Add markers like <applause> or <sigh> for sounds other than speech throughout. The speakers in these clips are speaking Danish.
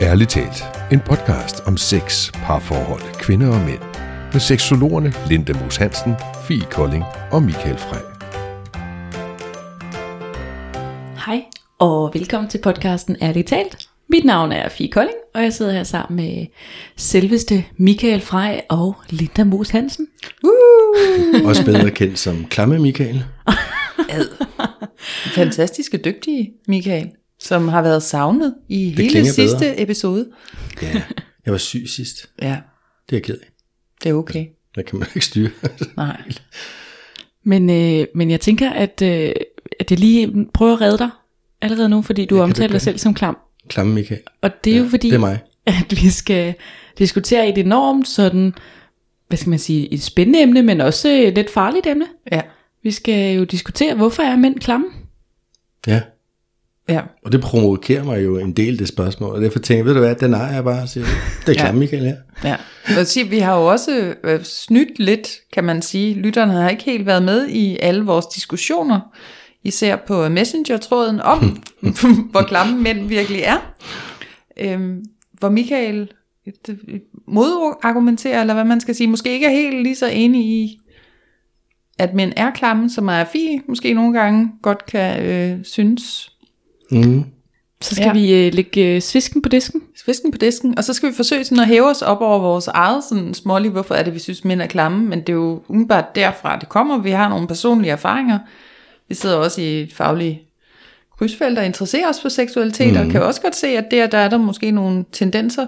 Ærligt talt, en podcast om sex, parforhold, kvinder og mænd. Med seksologerne Linda Moos Hansen, Fie Kolding og Michael Frey. Hej, og velkommen til podcasten Ærligt talt. Mit navn er Fie Kolding, og jeg sidder her sammen med selveste Michael Frey og Linda Moos Hansen. Også bedre kendt som Klamme Michael. <laughs> fantastiske dygtige Michael, som har været savnet i det hele sidste bedre. episode. Ja, jeg var syg sidst. <laughs> Ja, Det er jeg ked af. det er okay. Der kan man ikke styre. <laughs> Nej. Men, øh, men jeg tænker, at, øh, at jeg lige prøver at redde dig allerede nu, fordi du Ja, omtaler dig selv som klam. Klamme Michael. Og det er ja, jo fordi, det er mig. at vi skal diskutere et enormt sådan, hvad skal man sige, et spændende emne, men også et lidt farligt emne. Ja, Vi skal jo diskutere, hvorfor er mænd klamme? Ja, ja. og det provokerer mig jo en del, det spørgsmål. Og derfor tænker jeg, ved du hvad, den ejer jeg bare. Siger, det er Ja. Klamme Michael her. ja. Vil sige, vi har jo også øh, snydt lidt, kan man sige. Lytterne har ikke helt været med i alle vores diskussioner, især på Messenger-tråden om, <laughs> hvor klamme mænd virkelig er. Øhm, hvor Michael modargumenterer, eller hvad man skal sige, måske ikke er helt lige så enig i, at mænd er klamme, som er Fie måske nogle gange godt kan øh, synes. Mm. Så skal Ja. vi øh, lægge øh, svisken på disken. Svisken på disken, og så skal vi forsøge sådan at hæve os op over vores eget sådan smålige, hvorfor er det, vi synes, mænd er klamme, men det er jo umiddelbart derfra, det kommer. Vi har nogle personlige erfaringer. Vi sidder også i et fagligt krydsfelt og interesserer os for seksualitet, mm. og kan også godt se, at der, der er der måske nogle tendenser,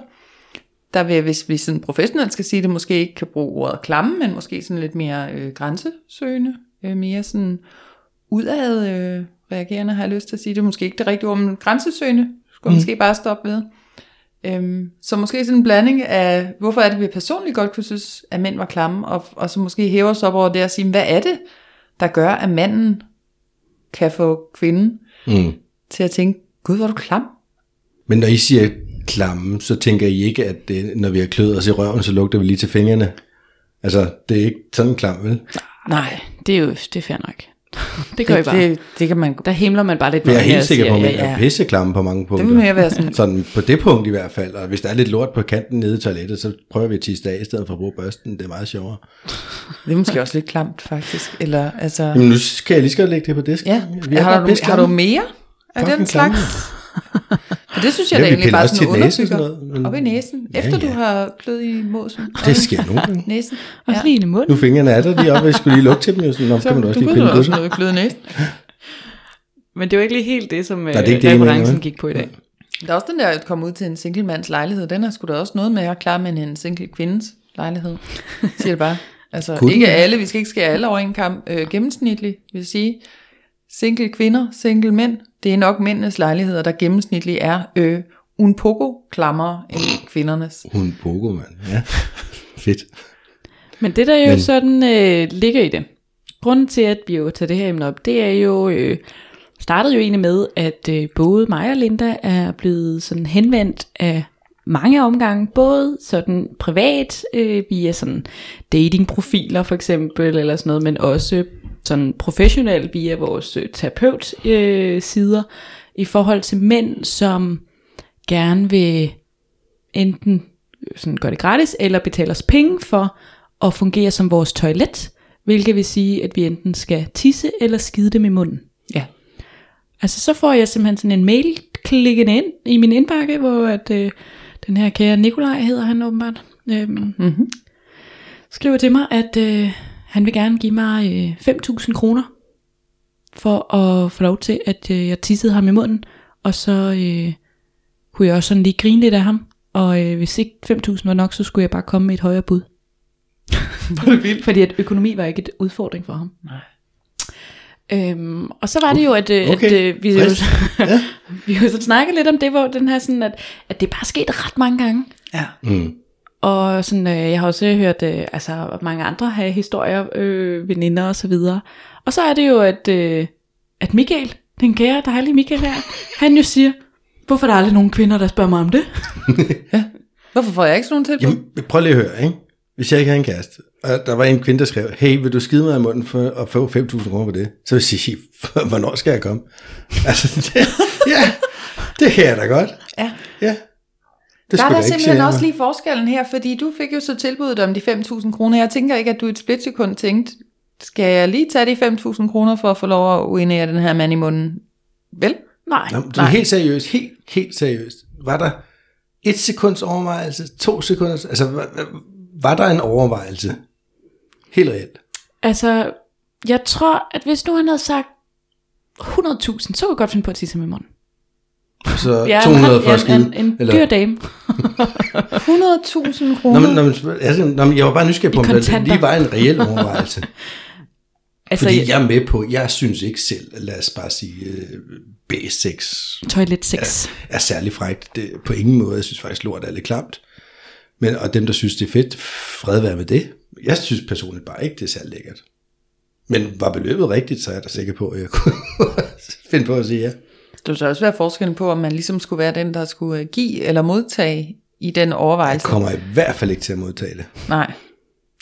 der vil, hvis vi sådan professionelt skal sige det, måske ikke kan bruge ordet klamme, men måske sådan lidt mere øh, grænsesøgende, øh, mere sådan udad øh, reagerende, har jeg lyst til at sige. Det er måske ikke det rigtige ord, men grænsesøgende skulle mm. måske bare stoppe ved. Øhm, så måske sådan en blanding af, hvorfor er det, vi personligt godt kunne synes, at mænd var klamme, og, og så måske hæve os op over det og sige, hvad er det, der gør, at manden kan få kvinden Mm. til at tænke, gud, hvor er du klam. Men når I siger klamme, så tænker I ikke, at det, når vi har kløet os i røven, så lugter vi lige til fingrene. Altså, det er ikke sådan klam, vel? Nej, det er jo det er fair nok. <laughs> det gør I Det, bare. det, det kan man Der himler man bare lidt jeg er helt sikker på, at ja, mænd ja, er pisseklamme på mange det punkter. vil mere være sådan, Sådan på det punkt i hvert fald. Og hvis der er lidt lort på kanten nede i toilettet, så prøver vi at tisse det af, i stedet for at bruge børsten. Det er meget sjovere. <laughs> det er måske også lidt klamt faktisk. Eller, altså, Jamen nu skal jeg lige skal lægge det på disken. ja, vi har, bare du, har du mere af den slags? <laughs> Og det synes jeg Ja, da egentlig bare også sådan til næsen og sådan noget, men- Op i næsen, Ja, efter du ja. har kløet i måsen. Det sker nogle gange. <laughs> Næsen. Også lige ind i munden. Nu fingrene er der lige op, jeg skulle lige lugte til dem. Jo, sådan, Nå, så kan man også du lige kunne pille også noget i næsen. <laughs> Men det er jo ikke lige helt det, som øh, det er ikke det, referencen gik på i dag. Der er også den der at komme ud til en single mands lejlighed. Den er sgu da også noget med at klare med en single kvindes lejlighed. Siger det bare. Altså Kunne ikke alle, vi skal ikke skære alle over en kamp. Øh, gennemsnitligt vil jeg sige. Single kvinder, single mænd. Det er nok mændenes lejligheder, der gennemsnitligt er øh, un poco klammer end kvindernes. Hun pogo, mand. Ja, fedt. Men det der jo Men... sådan øh, ligger i det, grunden til at vi jo tager det her emne op, det er jo, øh, startede jo egentlig med, at øh, både mig og Linda er blevet sådan henvendt af mange omgange, både sådan privat, øh, via sådan datingprofiler for eksempel, eller sådan noget, men også sådan professionelt via vores øh, terapeut øh, sider, i forhold til mænd, som gerne vil enten sådan gøre det gratis, eller betale os penge for at fungere som vores toilet, hvilket vil sige, at vi enten skal tisse eller skide dem i munden. Ja. Altså så får jeg simpelthen sådan en mail klikkende ind i min indbakke, hvor at, øh, den her kære Nikolaj hedder han åbenbart, øhm, Mm-hmm. skriver til mig, at øh, han vil gerne give mig øh, 5.000 kroner for at få lov til, at øh, jeg tissede ham i munden, og så øh, kunne jeg også sådan lige grine lidt af ham, og øh, hvis ikke 5.000 var nok, så skulle jeg bare komme med et højere bud. <laughs> Er det vildt. Fordi at økonomi var ikke et udfordring for ham. Nej. Øhm, og så var det jo, at, øh, Okay, at øh, vi, jo. <laughs> Ja. vi jo så snakkede lidt om det, hvor den her sådan, at, at det bare skete ret mange gange. Ja. Mm. Og sådan, øh, jeg har også hørt øh, altså, mange andre have historier, øh, veninder og så videre. Og så er det jo, at, øh, at Michael, den kære, dejlige Michael her, han jo siger, hvorfor er der aldrig nogen kvinder, der spørger mig om det? <laughs> Hvorfor får jeg ikke sådan nogle tilbud? Jamen, prøv lige at høre, ikke? Hvis jeg ikke havde en kæreste, og der var en kvinde, der skrev, hey, vil du skide mig i munden for at få 5.000 kroner på det? Så vil jeg sige, <laughs> hvornår skal jeg komme? <laughs> Altså, det, ja, det kan jeg da godt. Ja. Ja. Det Der er der simpelthen også lige forskellen her, fordi du fik jo så tilbuddet om de 5.000 kroner. Jeg tænker ikke, at du i et splitsekund tænkte, skal jeg lige tage de 5.000 kroner for at få lov at urinere den her mand i munden? Vel? Nej, Nå, du er helt seriøst, helt, helt seriøst. Var der et sekunds overvejelse, to sekunder, altså var, var der en overvejelse? Helt reelt. altså, jeg tror, at hvis nu han havde sagt 100.000, så kunne jeg godt finde på at sige til min mund. Så Jeg er 200 en, for at en, en, en eller- dyr dame. 100.000 Nå, kroner? men, nå, men, altså, nå, men jeg var bare nysgerrig på, om kontanter. lige var en reel overvejelse. <laughs> Altså, Fordi jeg, jeg er med på, jeg synes ikke selv, lad os bare sige, øh, B6 toilet sex. er særlig frækt. Det, på ingen måde, jeg synes faktisk, lort er lidt klamt. Men, og dem, der synes, det er fedt, fred være med det. Jeg synes personligt bare ikke, det er særlig lækkert. Men var beløbet rigtigt, så er jeg da sikker på, at jeg <laughs> kunne finde på at sige ja. Det vil så også være forskellen på, om man ligesom skulle være den, der skulle øh, give eller modtage i den Jeg overvejelse. kommer i hvert fald ikke til at modtage det. Nej.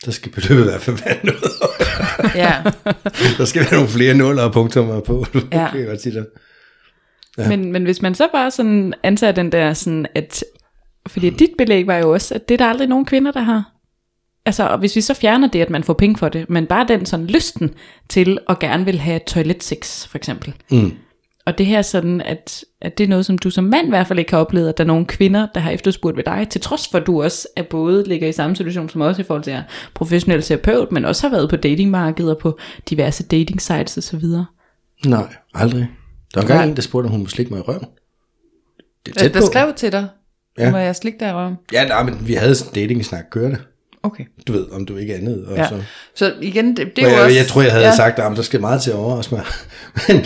Der skal beløbet i hvert fald være noget. Ja. Der skal være nogle flere nuller og punktummer på. Ja. kan jeg godt sige det. Ja. Men, men hvis man så bare sådan antager den der sådan, at, fordi dit belæg var jo også, at det er der aldrig nogen kvinder, der har. Altså, og hvis vi så fjerner det, at man får penge for det, men bare den sådan lysten til at gerne vil have toiletsex, for eksempel. Mm. Og det her sådan, at, at det er noget, som du som mand i hvert fald ikke har oplevet, at der er nogle kvinder, der har efterspurgt ved dig, til trods for, at du også er både ligger i samme situation som også i forhold til at professionel terapeut, men også har været på datingmarkedet og på diverse dating sites osv. Nej, aldrig. Der var engang en, der spurgte, om hun må slikke mig i røven. Det er Der, tæt der på. skrev til dig, Ja. ja. må jeg slikke dig i røven. Ja, nej, men vi havde sådan en dating-snak kørende. Okay. Du ved, om du ikke andet. Og Ja. så. Så igen, det, det er jo jeg, også... jeg tror, jeg havde ja. ja. sagt, at der skal meget til at overraske mig. <laughs> Men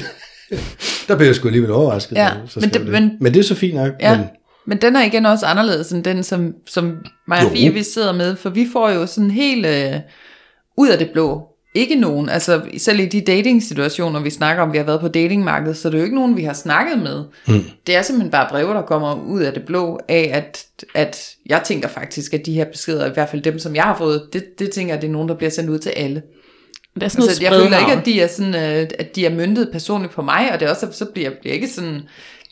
<laughs> der blev jeg sgu alligevel overrasket. Ja, så men det- det. men- men det er så fint nok. Ja, Men, men, den er igen også anderledes end den, som, som mig og. Fie, vi sidder med, for vi får jo sådan helt øh, ud af det blå. Ikke nogen, altså selv i de dating-situationer, vi snakker om, vi har været på datingmarkedet, så det er jo ikke nogen, vi har snakket med. Mm. Det er simpelthen bare breve, der kommer ud af det blå, af at, at jeg tænker faktisk, at de her beskeder, i hvert fald dem, som jeg har fået, det, det tænker jeg, det er nogen, der bliver sendt ud til alle. Er sådan noget Altså, jeg føler ikke, at de er, sådan, øh, at de er myndet personligt på mig, og det er også, så bliver jeg bliver ikke sådan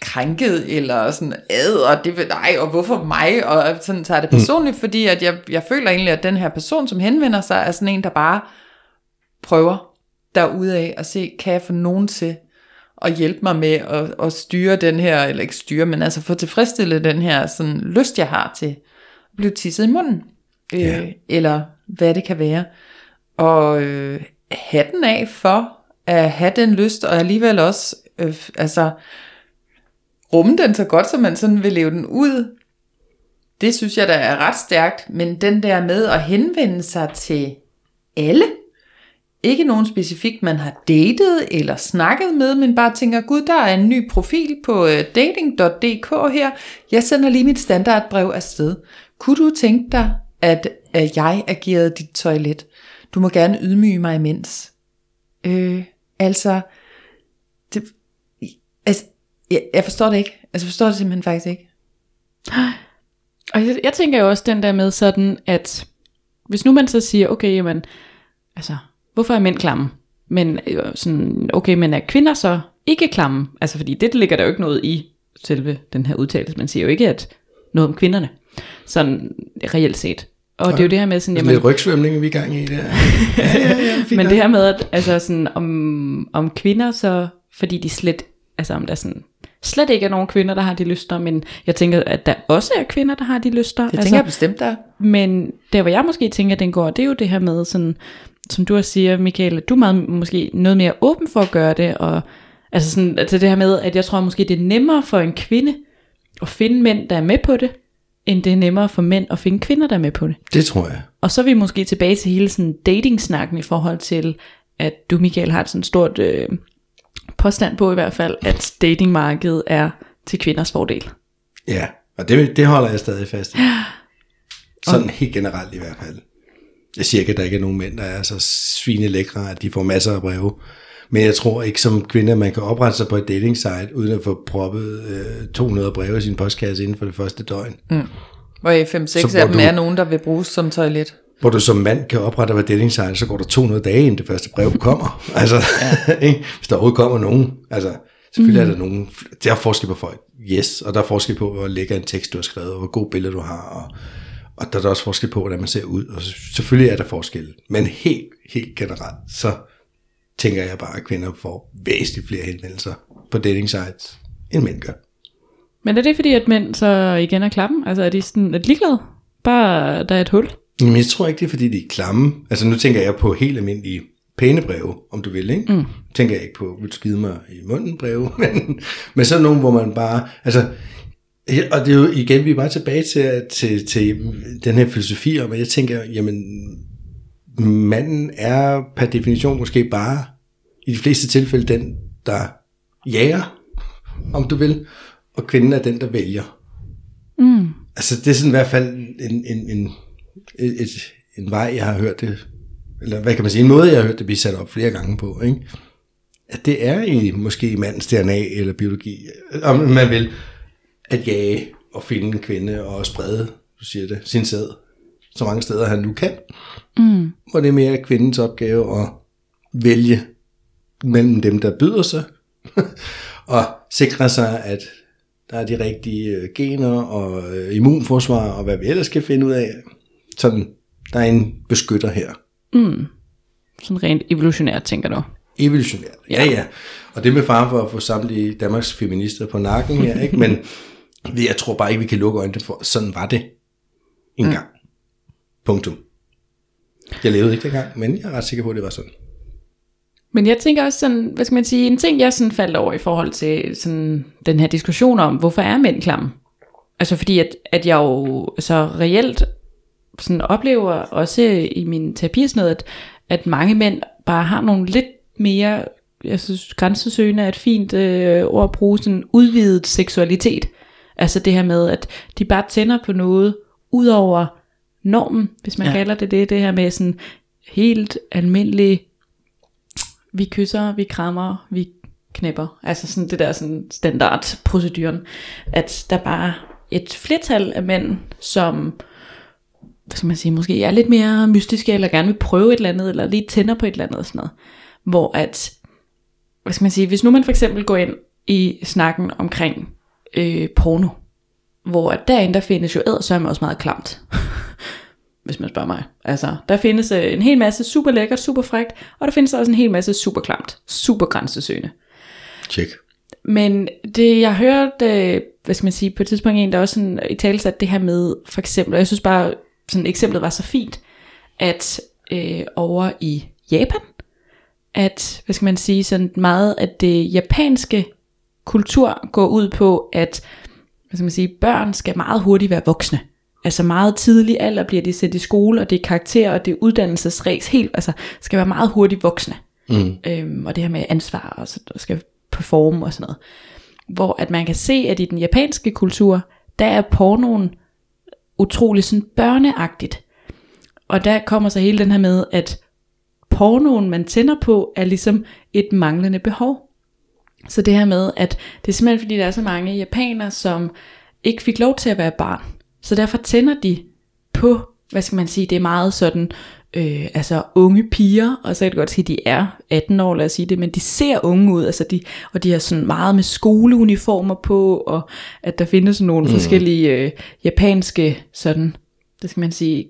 krænket, eller sådan ad, og det vil nej, og hvorfor mig, og sådan tager det personligt, mm. fordi at jeg, jeg føler egentlig, at den her person, som henvender sig, er sådan en, der bare prøver derude af at se, kan jeg få nogen til at hjælpe mig med at, at styre den her, eller ikke styre, men altså få tilfredsstillet den her sådan lyst, jeg har til at blive tisset i munden. Øh, Ja. Eller hvad det kan være. Og øh, have den af for at have den lyst, og alligevel også øh, altså, rumme den så godt, som man sådan vil leve den ud. Det synes jeg, der er ret stærkt. Men den der med at henvende sig til alle, ikke nogen specifikt, man har datet eller snakket med, men bare tænker, gud, der er en ny profil på øh, dating.dk her. Jeg sender lige mit standardbrev afsted. Kunne du tænke dig, at, at jeg agerede dit toilet? Du må gerne ydmyge mig imens. Øh, altså, det, altså jeg, jeg forstår det ikke. Altså, jeg forstår det simpelthen faktisk ikke. Og jeg, jeg tænker jo også den der med sådan, at hvis nu man så siger, okay, jamen, altså, hvorfor er mænd klamme? Men øh, sådan, okay, men er kvinder så ikke klamme? Altså, fordi det ligger der jo ikke noget i selve den her udtalelse. Man siger jo ikke, at noget om kvinderne, sådan reelt set. Og det er jo det her med sådan, Jamen, jamen, lidt rygsvømning, vi er i gang i der. <laughs> ja, ja, ja, men det her med, at altså sådan, om, om kvinder så, fordi de slet, altså om der sådan, slet ikke er nogen kvinder, der har de lyster, men jeg tænker, at der også er kvinder, der har de lyster. Det altså, tænker jeg bestemt, der er. Men der, hvor jeg måske tænker, at den går, det er jo det her med, sådan, som du også siger, Michael, at du er meget, måske noget mere åben for at gøre det, og altså, sådan, altså det her med, at jeg tror måske, det er nemmere for en kvinde at finde mænd, der er med på det, end det er nemmere for mænd at finde kvinder, der er med på det. Det tror jeg. Og så er vi måske tilbage til hele sådan dating-snakken i forhold til, at du, Michael, har et sådan stort øh, påstand på i hvert fald, at datingmarkedet er til kvinders fordel. Ja, og det, det holder jeg stadig fast i. Sådan helt generelt i hvert fald. Jeg siger ikke, at der ikke er nogen mænd, der er så svinelækre, at de får masser af breve. Men jeg tror ikke som kvinde, at man kan oprette sig på et dating site, uden at få proppet øh, 200 breve i sin postkasse inden for det første døgn. Mm. Hvor i 5-6 Så af dem du- er nogen, der vil bruges som toilet. Hvor du som mand kan oprette dig på et dating site, så går der 200 dage, inden det første brev kommer. <laughs> altså, <laughs> ikke? hvis der overhovedet kommer nogen. Altså, selvfølgelig mm. er der nogen, der er forskel på folk. yes, og der er forskel på, hvor lækker en tekst du har skrevet, og hvor god billede du har, og, og der er der også forskel på, hvordan man ser ud, og selvfølgelig er der forskel, men helt, helt generelt, så tænker jeg bare, at kvinder får væsentligt flere henvendelser på dating sites, end mænd gør. Men er det fordi, at mænd så igen er klappen? Altså er de sådan, de ligeglade? Bare der er et hul? Men jeg tror ikke, det er fordi, de er klamme. Altså nu tænker jeg på helt almindelige pæne breve, om du vil, ikke? Mm. Tænker jeg ikke på, vil skide mig i munden breve, <laughs> men, men så nogen, hvor man bare, altså, og det er jo igen, vi er bare tilbage til, til, til den her filosofi om, at jeg tænker, jamen, manden er per definition måske bare, i de fleste tilfælde, den, der jager, om du vil, og kvinden er den, der vælger. Mm. Altså, det er sådan i hvert fald en, en, en, et, en vej, jeg har hørt det, eller hvad kan man sige, en måde, jeg har hørt det blive sat op flere gange på, ikke? at det er i måske i mandens DNA eller biologi, om man vil, at jage og finde en kvinde og sprede, du siger det, sin sæd så mange steder, han nu kan. Mm. Hvor det er mere kvindens opgave at vælge mellem dem, der byder sig, <laughs> og sikre sig, at der er de rigtige øh, gener og øh, immunforsvar, og hvad vi ellers skal finde ud af. Sådan, der er en beskytter her. Mm. Sådan rent evolutionært, tænker du? Evolutionært, ja ja. Og det med far for at få samtlige Danmarks feminister på nakken her, ikke? men <laughs> jeg tror bare ikke, vi kan lukke øjnene for, sådan var det en mm. Punktum. Jeg levede ikke dengang, men jeg er ret sikker på, at det var sådan. Men jeg tænker også sådan, hvad skal man sige, en ting jeg sådan faldt over i forhold til sådan den her diskussion om, hvorfor er mænd klamme? Altså fordi at, at jeg jo så reelt sådan oplever også i min terapi sådan noget, at, at mange mænd bare har nogle lidt mere, jeg synes grænsesøgende er et fint øh, ord at bruge, sådan udvidet seksualitet. Altså det her med, at de bare tænder på noget, ud over normen, hvis man ja. kalder det det, det her med sådan helt almindelig, vi kysser, vi krammer, vi knæpper. Altså sådan det der sådan standardproceduren, at der bare et flertal af mænd, som hvad skal man sige, måske er lidt mere mystiske, eller gerne vil prøve et eller andet, eller lige tænder på et eller andet og sådan noget. Hvor at, hvad skal man sige, hvis nu man for eksempel går ind i snakken omkring øh, porno, hvor at derinde der findes jo ædersømme også meget klamt. <laughs> hvis man spørger mig. Altså, der findes øh, en hel masse super lækkert, super frægt, og der findes også en hel masse super klamt, super grænsesøgende. Tjek. Men det, jeg hørte, øh, hvad skal man sige, på et tidspunkt en, der også sådan, i tale det her med, for eksempel, og jeg synes bare, sådan eksemplet var så fint, at øh, over i Japan, at, hvad skal man sige, sådan meget, at det japanske kultur går ud på, at hvad skal man sige, børn skal meget hurtigt være voksne. Altså meget tidlig alder bliver de sendt i skole, og det er karakter, og det er uddannelsesræs, helt, altså skal være meget hurtigt voksne. Mm. Øhm, og det her med ansvar, og så skal performe og sådan noget. Hvor at man kan se, at i den japanske kultur, der er pornoen utrolig sådan børneagtigt. Og der kommer så hele den her med, at pornoen, man tænder på, er ligesom et manglende behov. Så det her med, at det er simpelthen fordi, der er så mange japanere, som ikke fik lov til at være barn. Så derfor tænder de på, hvad skal man sige, det er meget sådan, øh, altså unge piger, og så kan det godt sige, at de er 18 år, lad os sige det, men de ser unge ud, altså de, og de har sådan meget med skoleuniformer på, og at der findes nogle mm. forskellige øh, japanske, sådan, det skal man sige,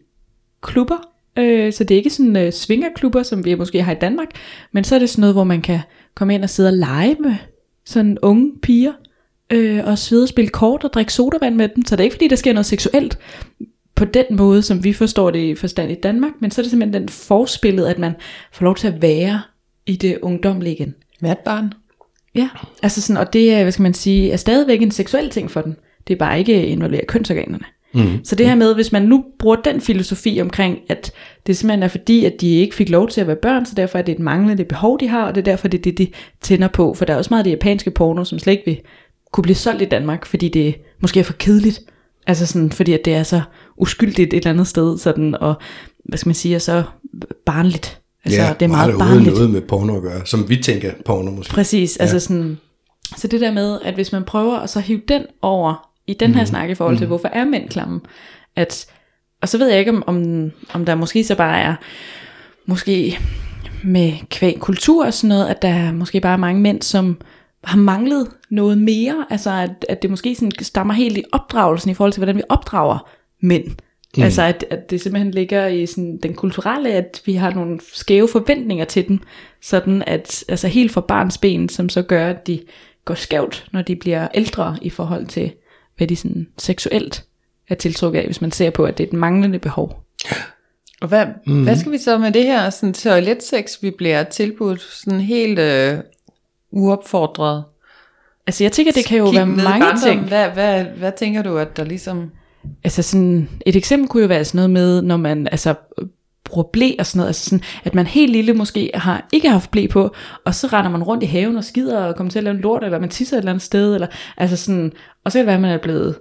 klubber, øh, så det er ikke sådan øh, svingerklubber, som vi måske har i Danmark, men så er det sådan noget, hvor man kan komme ind og sidde og lege med sådan unge piger, øh, og sidde og spille kort og drikke sodavand med dem, så det er ikke fordi, der sker noget seksuelt, på den måde, som vi forstår det i forstand i Danmark, men så er det simpelthen den forspillet, at man får lov til at være i det ungdomlige igen. Et barn? Ja, altså sådan, og det er, hvad skal man sige, er stadigvæk en seksuel ting for den. Det er bare ikke involveret kønsorganerne. Mm. Så det her med, hvis man nu bruger den filosofi omkring, at det simpelthen er fordi, at de ikke fik lov til at være børn, så derfor er det et manglende behov, de har, og det er derfor, det er det, de tænder på. For der er også meget af det japanske porno, som slet ikke vil kunne blive solgt i Danmark, fordi det måske er for kedeligt. Altså sådan, fordi at det er så uskyldigt et eller andet sted, sådan, og hvad skal man sige, så barnligt. Altså, ja, det er meget barnligt. noget med porno at gøre, som vi tænker porno måske. Præcis, ja. altså sådan, så det der med, at hvis man prøver at så hive den over i den her mm. snak i forhold til, mm. hvorfor er mænd klamme, at, og så ved jeg ikke, om, om, om der måske så bare er, måske med kvæg kultur og sådan noget, at der er måske bare mange mænd, som har manglet noget mere, altså at, at det måske sådan stammer helt i opdragelsen i forhold til, hvordan vi opdrager mænd. Mm. Altså at, at det simpelthen ligger i sådan den kulturelle, at vi har nogle skæve forventninger til dem, sådan at altså helt fra barns ben, som så gør, at de går skævt, når de bliver ældre i forhold til, hvad de sådan seksuelt er tiltrukket af, hvis man ser på, at det er et manglende behov. Og hvad, mm. hvad skal vi så med det her sådan toiletsex, vi bliver tilbudt sådan helt øh, uopfordret? Altså jeg tænker, det kan jo Kig være mange barndommen. ting. Hvad, hvad, hvad tænker du, at der ligesom... Altså sådan, et eksempel kunne jo være sådan noget med, når man altså bruger blæ og sådan noget, altså sådan, at man helt lille måske har ikke haft blæ på, og så render man rundt i haven og skider og kommer til at lave en lort, eller man tisser et eller andet sted, eller, altså sådan, og så kan det være, at man er blevet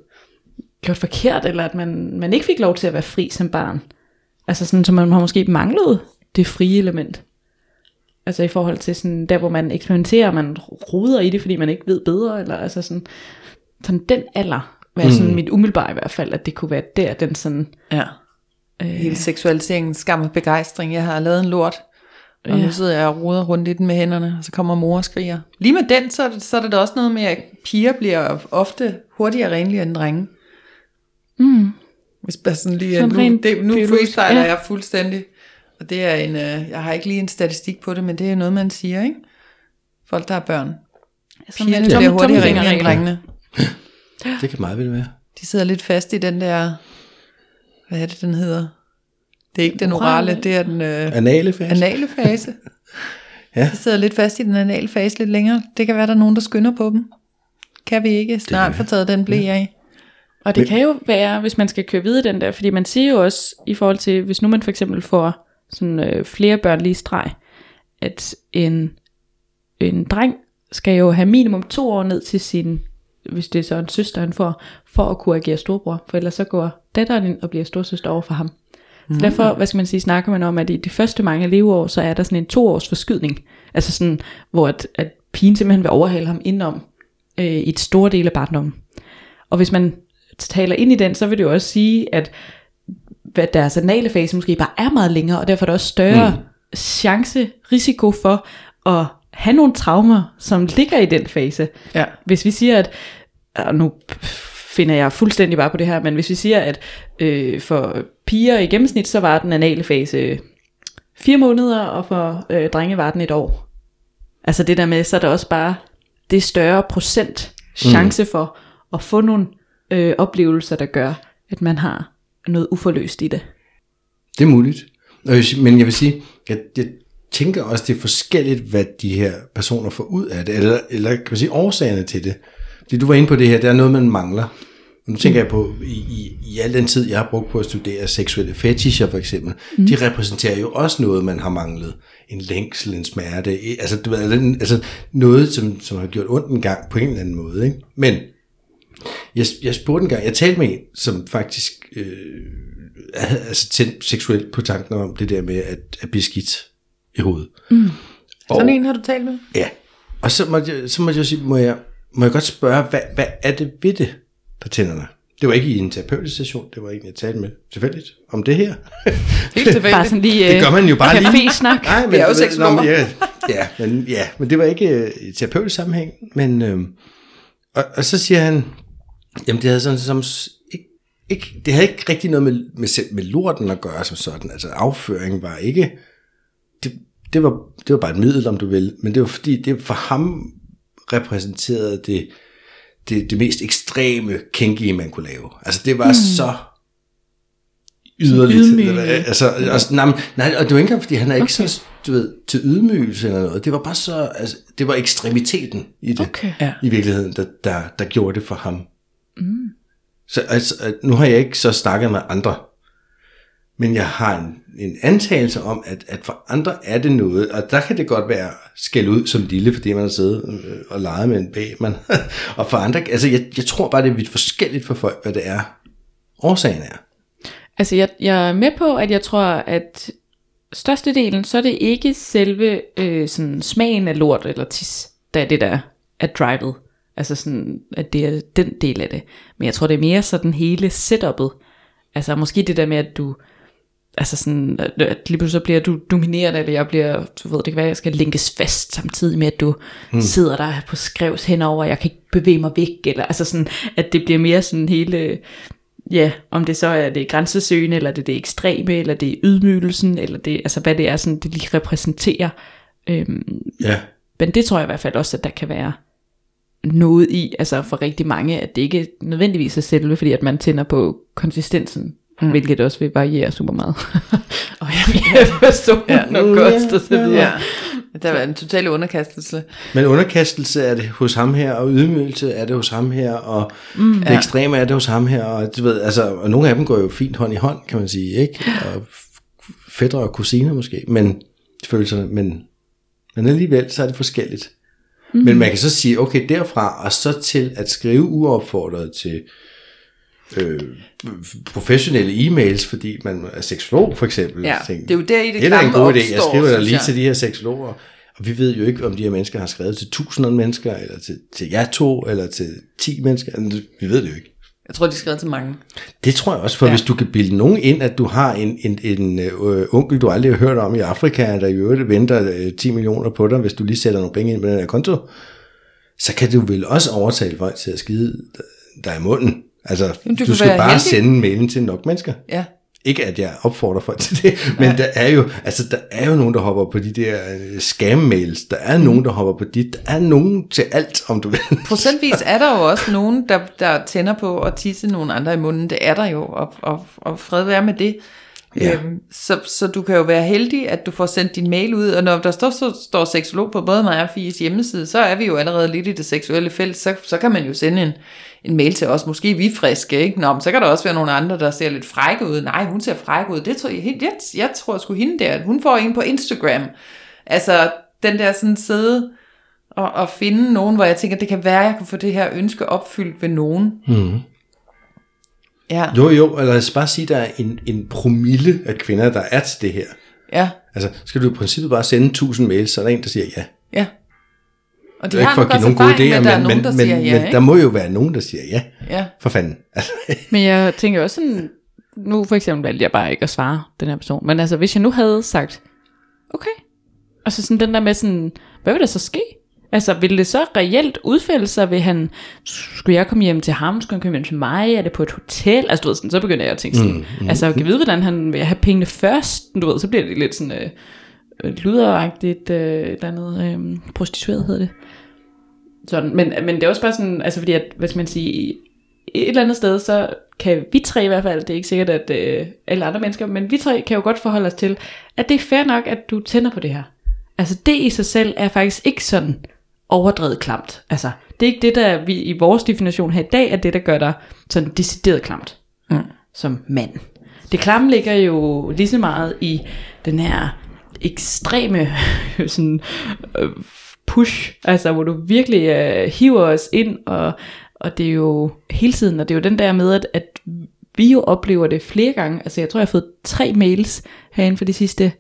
gjort forkert, eller at man, man ikke fik lov til at være fri som barn. Altså sådan, så man har måske manglet det frie element. Altså i forhold til sådan, der hvor man eksperimenterer, man ruder i det, fordi man ikke ved bedre, eller altså sådan, sådan den alder, var sådan mit umiddelbare i hvert fald, at det kunne være der, den sådan, Ja. Øh. Hele seksualiseringen, skam og begejstring. Jeg har lavet en lort, og ja. Nu sidder jeg og ruder rundt i den med hænderne, og så kommer mor og skriger. Lige med den, så er, det, så er det da også noget med, at piger bliver ofte hurtigere renlige end drenge. mm, Hvis bare sådan lige, Sådan nu, det, nu freestyler ja. jeg fuldstændig. Og det er en, øh, jeg har ikke lige en statistik på det, men det er noget, man siger, ikke? Folk, der har børn. altså Pigerne med bliver tom- hurtigere renlige end drengene. Det kan meget vel være. De sidder lidt fast i den der, hvad er det, den hedder? Det er ikke den Orale. orale, det er den øh, Anale fast. anale fase. <laughs> Ja. De sidder lidt fast i den anale fase lidt længere. Det kan være, der er nogen, der skynder på dem. Kan vi ikke snart få taget den blæ af? Og det kan jo være, hvis man skal køre videre den der, fordi man siger jo også i forhold til, hvis nu man for eksempel får sådan øh, flere børn lige streg, at en, en dreng skal jo have minimum to år ned til sin, hvis det er så en søster han får, for at kunne agere storbror, for ellers så går datteren ind og bliver storsøster over for ham. Så derfor, hvad skal man sige, snakker man om, at i de første mange leveår, så er der sådan en toårs forskydning, altså sådan, hvor at, at pigen simpelthen vil overhale ham indenom øh, i et store del af barndommen. Og hvis man taler ind i den, så vil det jo også sige, at hvad deres anale fase måske bare er meget længere, og derfor er der også større mm. chance, risiko for at have nogle traumer, som ligger i den fase. Ja. Hvis vi siger, at, og nu finder jeg fuldstændig bare på det her, men hvis vi siger, at øh, for piger i gennemsnit, så var den anale fase fire måneder, og for øh, drenge var den et år. Altså det der med, så er der også bare det større procent chance mm. for at få nogle øh, oplevelser, der gør, at man har noget uforløst i det. Det er muligt. Men jeg vil sige, jeg, jeg tænker også, det er forskelligt, hvad de her personer får ud af det, eller, eller kan man sige, årsagerne til det. Fordi du var inde på det her, der er noget, man mangler. Og nu tænker jeg på, i, i, i al den tid, jeg har brugt på at studere seksuelle fetischer for eksempel, mm. de repræsenterer jo også noget, man har manglet. En længsel, en smerte, altså, du ved, altså noget, som, som har gjort ondt en gang på en eller anden måde. Ikke? Men jeg, jeg spurgte en gang, jeg talte med en, som faktisk øh, altså tændt seksuelt på tanken om det der med at, at blive skidt i hovedet. Mm. Og, Sådan en har du talt med? Ja, og så måtte jeg, så måtte jeg sige, må jeg, må jeg godt spørge, hvad, hvad er det ved det på tænderne? Det var ikke i en terapeutisk session, det var ikke, jeg talte med tilfældigt om det her. Helt <laughs> Bare sådan lige Det gør man jo bare lige. café-snak. Nej, men, Vi er jo seksologer. nå, ja, ja, men, ja, men det var ikke øh, i terapeutisk sammenhæng. Men, øh, og, og, så siger han, jamen det havde sådan som, ikke, ikke, det havde ikke rigtig noget med, med, med lorten at gøre som sådan. Altså afføring var ikke, det, det, var, det var bare et middel, om du vil. Men det var fordi, det for ham repræsenterede det, det, det mest ekstreme kinky, man kunne lave. Altså det var mm. så yderligt. ydmygende. Altså, også, nej, nej, og det var ikke engang, fordi han er ikke okay. så, du ved, til ydmygelse eller noget. Det var bare så, altså, det var ekstremiteten i det, Okay. I virkeligheden, der, der, der gjorde det for ham. Mm. Så altså, nu har jeg ikke så snakket med andre, men jeg har en, en antagelse om, at, at for andre er det noget, og der kan det godt være skæld ud som lille, fordi man har siddet øh, og leget med en bag, man, <laughs> og for andre, altså jeg, jeg tror bare, det er vidt forskelligt for folk, hvad det er, årsagen er. Altså jeg, jeg er med på, at jeg tror, at størstedelen, så er det ikke selve øh, sådan smagen af lort eller tis, der er det der er drivet. Altså sådan, at det er den del af det. Men jeg tror, det er mere sådan hele setup'et. Altså måske det der med, at du altså sådan, at, lige pludselig bliver du domineret, eller jeg bliver, du ved, det kan være, jeg skal linkes fast samtidig med, at du mm. sidder der på skrevs henover, og jeg kan ikke bevæge mig væk, eller altså sådan, at det bliver mere sådan hele, ja, om det så er det grænsesøgende, eller det er det ekstreme, eller det er ydmygelsen, eller det, altså hvad det er, sådan, det lige repræsenterer. Øhm, Ja. men det tror jeg i hvert fald også, at der kan være noget i, altså for rigtig mange, at det ikke nødvendigvis er selve, fordi at man tænder på konsistensen, mm. hvilket også vil variere super meget. og jeg personen ja, og kost og så videre. Ja. Der var en total underkastelse. Men underkastelse er det hos ham her, og ydmygelse er det hos ham her, og mm, det ekstreme er det hos ham her, og du ved, altså, og nogle af dem går jo fint hånd i hånd, kan man sige, ikke? Og fædre og kusiner måske, men følelserne, men, men alligevel, så er det forskelligt. Mm. Men man kan så sige, okay, derfra, og så til at skrive uopfordret til øh, professionelle e-mails, fordi man er seksolog for eksempel. Ja, Tænk, det er jo der i det det er en god idé. Jeg opstår, skriver synes lige jeg. til de her seksologer, og vi ved jo ikke, om de her mennesker har skrevet til tusinder mennesker, eller til, til jer to, eller til ti mennesker. Vi ved det jo ikke. Jeg tror, de skrev til mange. Det tror jeg også, for. Ja. hvis du kan bilde nogen ind, at du har en, en, en øh, onkel, du aldrig har hørt om i Afrika, der i øvrigt venter øh, 10 millioner på dig, hvis du lige sætter nogle penge ind på den her konto, så kan du vel også overtale folk til at skide dig i munden. Altså, Jamen, du, du skal bare heldig. sende mailen til nok mennesker. Ja. Ikke at jeg opfordrer folk til det, <laughs> men der er jo, altså der er jo nogen, der hopper på de der øh, scam-mails. Der er nogen, der hopper på dit. Der er nogen til alt, om du vil. <laughs> Procentvis er der jo også <laughs> nogen, der, der tænder på at tisse nogle andre i munden. Det er der jo, og, og, og fred være med det. Ja. Øhm, så, så du kan jo være heldig, at du får sendt din mail ud, og når der står, så står seksolog på både mig og Fies hjemmeside, så er vi jo allerede lidt i det seksuelle felt, så, så kan man jo sende en, en mail til os. Måske er vi friske, ikke? Nå, men så kan der også være nogle andre, der ser lidt frække ud. Nej, hun ser fræk ud. Det tror jeg, jeg, jeg tror sgu hende der, hun får en på Instagram. Altså, den der sådan sidde og, og finde nogen, hvor jeg tænker, det kan være, jeg kan få det her ønske opfyldt ved nogen. Mm. Ja, Jo, jo, eller lad os bare sige, der er en, en promille af kvinder, der er til det her. ja, Altså, skal du i princippet bare sende 1000 mails, så er der en, der siger ja. Og de Det er har ikke for at give også nogen gode idéer, er men, nogen, der men, siger men, ja, men ikke? der må jo være nogen, der siger ja. Ja, For fanden. <laughs> Altså, Men jeg tænker også sådan, nu for eksempel valgte jeg bare ikke at svare den her person, men altså hvis jeg nu havde sagt, okay, og så sådan den der med sådan, hvad vil der så ske? Altså, vil det så reelt udfælde sig? Vil han, skulle jeg komme hjem til ham? Skulle han komme hjem til mig? Er det på et hotel? Altså, du ved, sådan, så begynder jeg at tænke sådan, mm, mm, altså, jeg kan vide, hvordan han vil have pengene først? Du ved, så bliver det lidt sådan, øh, øh, luderagtigt, øh, et eller andet, øh, prostitueret hedder det. Sådan, men, men det er også bare sådan, altså fordi at, hvad skal man sige, et eller andet sted, så kan vi tre i hvert fald, det er ikke sikkert, at øh, alle andre mennesker, men vi tre kan jo godt forholde os til, at det er fair nok, at du tænder på det her. Altså det i sig selv er faktisk ikke sådan overdrevet klamt. Altså det er ikke det, der vi i vores definition her i dag, er det, der gør dig sådan decideret klamt Mm. som mand. Det klamme ligger jo lige så meget i den her ekstreme <laughs> sådan, øh, push, altså hvor du virkelig øh, hiver os ind, og, og det er jo hele tiden, og det er jo den der med, at, at vi jo oplever det flere gange, altså jeg tror, jeg har fået tre mails herinde for de sidste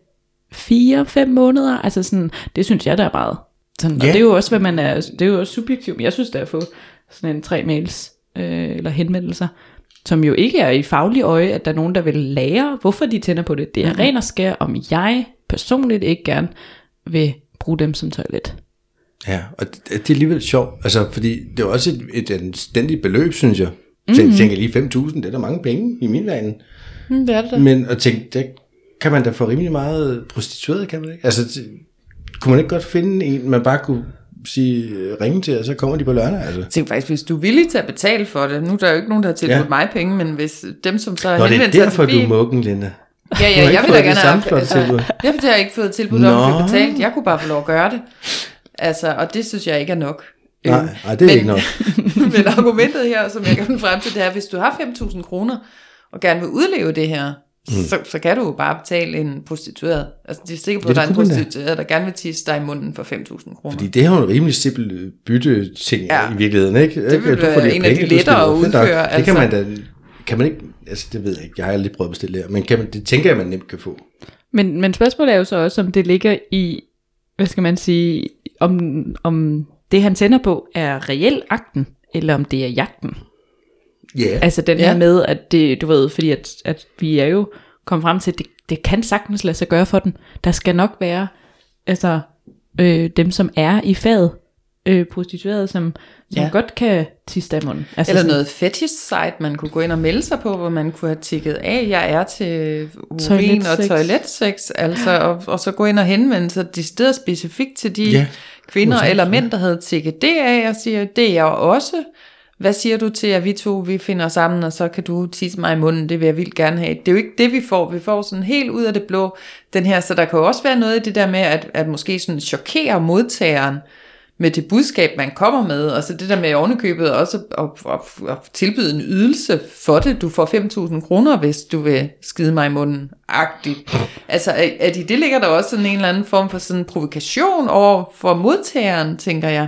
fire, fem måneder, altså sådan, det synes jeg, der er meget. Sådan, og Ja. det er jo også, hvad man er, det er jo også subjektivt, men jeg synes, det er at få sådan en tre mails, øh, eller henvendelser, som jo ikke er i faglig øje, at der er nogen, der vil lære, hvorfor de tænder på det. Det er ren og skær, om jeg personligt ikke gerne vil bruge dem som toilet. Ja, og det, det er alligevel sjovt, altså, fordi det er også et, et anstændigt beløb, synes jeg. Mm-hmm. Jeg tænker lige 5.000, det er da mange penge i min verden. mm, det er det da. Men at tænke, der kan man da få rimelig meget prostitueret, kan man ikke? Altså, det- kunne man ikke godt finde en, man bare kunne sige, ringe til, og så kommer de på lørdag, altså? Jeg tænker faktisk, hvis du er villig til at betale for det, nu er der jo ikke nogen, der har tilbudt Ja. mig penge, men hvis dem, som så har Nå, det henvendt er sig derfor, til du er mukken, Linda. Ja, ja, har jeg ikke vil da det gerne have, altså, jeg har ikke fået tilbud om at betalt. Jeg kunne bare få lov at gøre det. Altså, og det synes jeg ikke er nok. Nej, Øhm, nej, det er men- ikke nok. <laughs> Men argumentet her, som jeg kan frem til, det er, at hvis du har 5.000 kroner, og gerne vil udleve det her, mm. så, så kan du jo bare betale en prostitueret. Altså, de er sikre på, Ja, at der er det en kunne man da. prostitueret, der gerne vil tisse dig i munden for 5.000 kroner. Fordi det er jo en rimelig simpel bytte ting ja. I virkeligheden, ikke? Det vil Du får en af de lettere at Fedt nok. udføre, Det kan altså. man da, kan man ikke, altså det ved jeg ikke, jeg har aldrig prøvet at bestille det her, men kan man, det tænker jeg, man nemt kan få. Men, men spørgsmålet er jo så også, om det ligger i, hvad skal man sige, om, om det han tænder på er reel akten, eller om det er jagten. Ja, Altså den her med, at det, du ved, fordi at, at vi er jo kom frem til, at det, det kan sagtens lade sig gøre for den. Der skal nok være altså, øh, dem, som er i faget, øh, prostituerede, som, som Ja. godt kan tisse af munden. Altså Eller sådan- noget fetish site, man kunne gå ind og melde sig på, hvor man kunne have tikket af, jeg er til urin Toiletsex. og toiletsex, altså, og, og så gå ind og henvende sig decideret specifikt til de Ja, kvinder eller mænd, der havde tikket det af, og siger, det er jeg også. Hvad siger du til, at vi to vi finder sammen, og så kan du tisse mig i munden, det vil jeg vildt gerne have. Det er jo ikke det, vi får. Vi får sådan helt ud af det blå, den her, så der kan jo også være noget i det der med, at, at måske sådan chokere modtageren, med det budskab, man kommer med, og så det der med ovenikøbet også at, at, at tilbyde en ydelse for det. Du får 5.000 kroner, hvis du vil skide mig i munden. Agtigt. Altså, at, i det ligger der også sådan en eller anden form for sådan provokation over for modtageren, tænker jeg.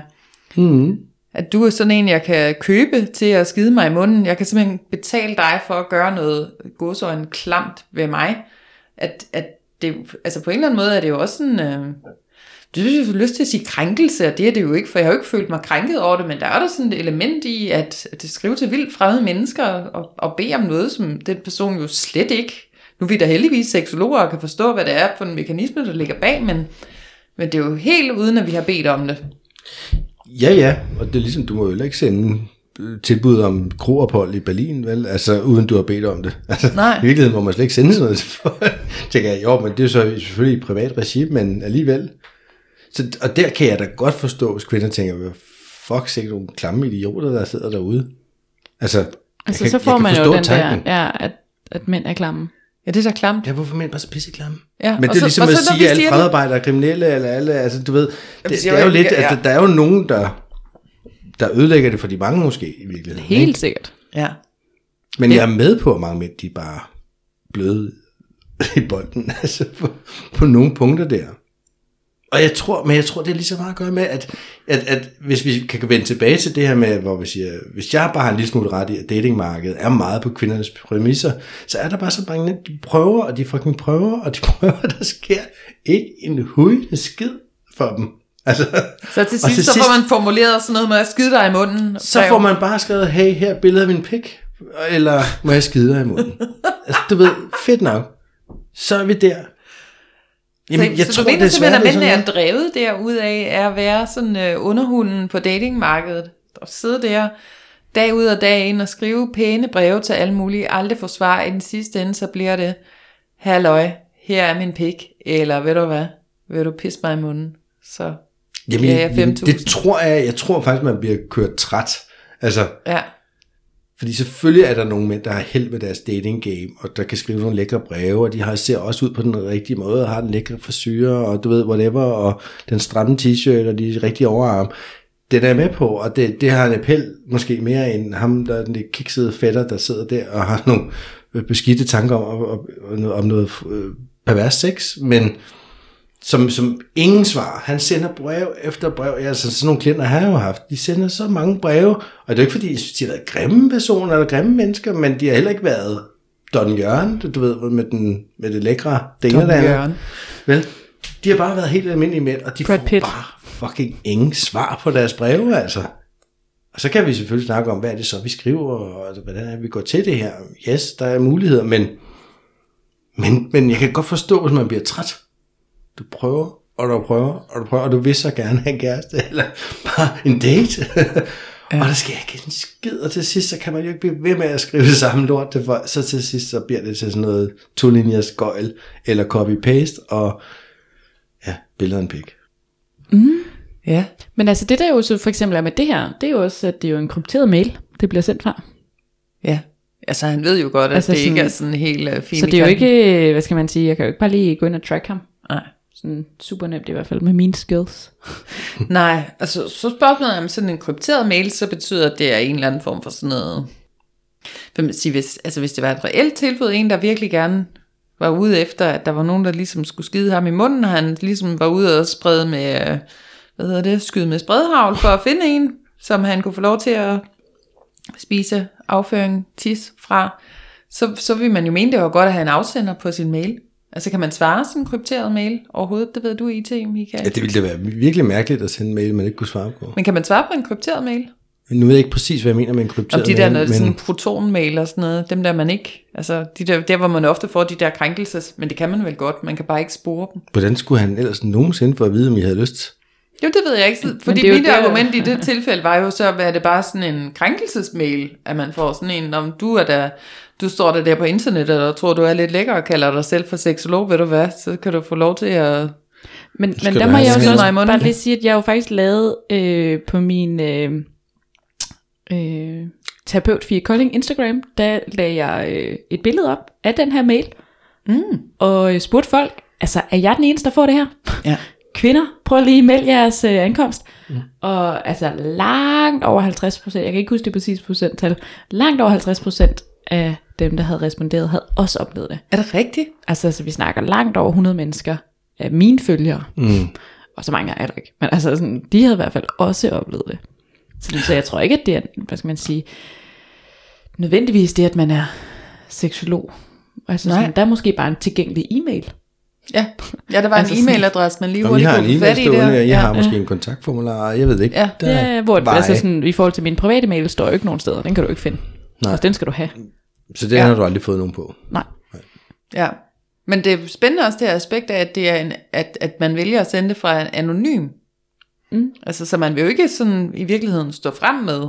Mm. At du er sådan en, jeg kan købe til at skide mig i munden. Jeg kan simpelthen betale dig for at gøre noget godsøjne klamt ved mig. At, at det, altså på en eller anden måde er det jo også sådan... Øh, det synes jeg lyst til at sige krænkelse, og det er det jo ikke, for jeg har jo ikke følt mig krænket over det, men der er der sådan et element i, at, det skriver til vildt fremmede mennesker, og, og bede om noget, som den person jo slet ikke... Nu er vi da heldigvis seksologer og kan forstå, hvad det er for en mekanisme, der ligger bag, men, men det er jo helt uden, at vi har bedt om det. Ja, ja, og det er ligesom, du må jo ikke sende øh, tilbud om kroophold i Berlin, vel? Altså, uden du har bedt om det. Altså, Nej. I virkeligheden må man slet ikke sende sådan noget til <laughs> folk. Tænker jeg, jo, men det er så selvfølgelig i privat regi, men alligevel. Så, og der kan jeg da godt forstå, hvis kvinder tænker, hvad fuck, sikkert nogle klamme idioter, der sidder derude. Altså, Altså, kan- så får man jo den tanken. der, ja, at, at mænd er klamme. Ja, det er da klamt. Ja, hvorfor er mænd bare så pisseklamme? Ja, Men det er så- ligesom at så sige, at alle det- fredarbejdere er kriminelle, eller alle, altså du ved, det, det det, er jo lidt, at ja. der, der er jo nogen, der, der ødelægger det for de mange måske i virkeligheden. Helt ikke? sikkert. Ja. Men jeg er med på, at mange mænd, de er bare bløde i bolden, <laughs> altså på, på nogle punkter der. Og jeg tror, men jeg tror, det er lige så meget at gøre med, at, at, at hvis vi kan vende tilbage til det her med, hvor vi siger, hvis jeg bare har en lille smule ret i, at datingmarkedet er meget på kvindernes præmisser, så er der bare så mange, de prøver, og de fucking prøver, og de <laughs> prøver, der sker ikke en hujende skid for dem. Altså, Så til sidst, så får man formuleret sådan noget med at skide dig i munden. så får man bare skrevet, hey, her er billedet af min pik, eller må jeg skide dig i munden? <laughs> altså, du ved, fedt nok. Så er vi der. Jamen, så, så du mener simpelthen, at det mændene er drevet derud af er at være sådan øh, underhunden på datingmarkedet, og sidde der dag ud og dag ind og skrive pæne breve til alle mulige, aldrig få svar. I den sidste ende, så bliver det, halløj, her er min pik, eller ved du hvad, vil du pisse mig i munden, så Jamen, jeg jamen, 5.000. det tror jeg, jeg tror faktisk, man bliver kørt træt. Altså, Ja, fordi selvfølgelig er der nogle mænd, der har held med deres dating game, og der kan skrive nogle lækre breve, og de har, ser også ud på den rigtige måde, og har den lækre forsyre, og du ved, whatever, og den stramme t-shirt, og de rigtige overarm. Den er jeg med på, og det, det har en appel måske mere end ham, der er den lidt kiksede fætter, der sidder der og har nogle beskidte tanker om, om, om, om noget øh, pervers sex, men som, som ingen svar. Han sender brev efter brev. Altså sådan nogle klienter har jeg jo haft. De sender så mange breve, og det er jo ikke fordi, de har været grimme personer eller grimme mennesker, men de har heller ikke været Don Jørgen, du ved, med, den, med det lækre dinger Don der. Jørgen. Vel, de har bare været helt almindelige mænd, og de Brad får Pitt. bare fucking ingen svar på deres breve, altså. Og så kan vi selvfølgelig snakke om, hvad er det så, vi skriver, og altså, hvordan er vi går til det her. Yes, der er muligheder, men, men, men jeg kan godt forstå, hvis man bliver træt. Du prøver, og du prøver, og du prøver, og du vil så gerne have en kæreste, <laughs> eller bare en date. ja. Og der sker ikke en skid, og til sidst, så kan man jo ikke blive ved med at skrive det samme lort til folk. Så til sidst, så bliver det til sådan noget to-linjers gøjl, eller copy-paste, og ja, billeder en pik. ja. Men altså det der jo så for eksempel er med det her, det er jo også, at det er jo en krypteret mail, det bliver sendt fra. Ja, altså han ved jo godt, at Altså det ikke sådan- er sådan helt uh, fint. Så det er jo ikke, øh, hvad skal man sige, jeg kan jo ikke bare lige gå ind og track ham. Sådan super nemt i hvert fald med mine skills. <laughs> Nej, altså så spørgsmålet om sådan en krypteret mail, så betyder, at det er en eller anden form for sådan noget... Hvad man siger, hvis, altså hvis det var et reelt tilbud, en der virkelig gerne var ude efter, at der var nogen, der ligesom skulle skide ham i munden, og han ligesom var ude og sprede med, øh, hvad hedder det, skyde med spredhavl for at finde en, som han kunne få lov til at spise afføring, tis fra, så, så vil man jo mene, det var godt at have en afsender på sin mail. Altså kan man svare sådan en krypteret mail overhovedet? Det ved du IT, Michael. Ja, det ville da være virkelig mærkeligt at sende en mail, man ikke kunne svare på. Men kan man svare på en krypteret mail? Nu ved jeg ikke præcis, hvad jeg mener med en Om krypteret de der, mail, når det er men sådan protonmail og sådan noget, dem der man ikke, altså de der, der hvor man ofte får de der krænkelses, men det kan man vel godt, man kan bare ikke spore dem. hvordan skulle han ellers nogensinde få at vide, om I havde lyst? Jo, det ved jeg ikke, så- fordi mit der- argument i det tilfælde var jo så, at er det bare sådan en krænkelsesmail, at man får sådan en, om du er der, du står der der på internettet, og tror, du er lidt lækker og kalder dig selv for seksolog, ved du hvad, så kan du få lov til at... Men, men der må jeg jo så munden. bare lige sige, at jeg jo faktisk lavet øh, på min øh, øh, terapeut Fie Kolding Instagram, der lagde jeg øh, et billede op af den her mail, Mm. og øh, spurgte folk, altså er jeg den eneste, der får det her? Ja. <laughs> Kvinder, prøv lige at melde jeres øh, ankomst. Mm. Og altså langt over 50 procent, jeg kan ikke huske det præcise procenttal, langt over 50 procent af dem, der havde responderet, havde også oplevet det. Er det rigtigt? Altså, så vi snakker langt over 100 mennesker af mine følgere. Mm. Og så mange er der ikke. Men altså, sådan, de havde i hvert fald også oplevet det. Så, så jeg tror ikke, at det er, hvad skal man sige, nødvendigvis det, at man er seksolog. Altså, Nej. sådan, der er måske bare en tilgængelig e-mail. Ja, ja der var <laughs> Altså en e-mailadresse, man lige hurtigt har kunne få e-mail fat i der. jeg ja. har måske en kontaktformular, jeg ved det ikke. Ja. Der er Ja, hvor altså sådan, i forhold til min private mail, står jo ikke nogen steder. Den kan du ikke finde. Nej. Altså, den skal du have. Så det Ja. har du aldrig fået nogen på. Nej. Ja, men det er spændende også det her aspekt af, at, det er en, at, at man vælger at sende det fra en anonym. Mm. Altså, så man vil jo ikke sådan i virkeligheden stå frem med,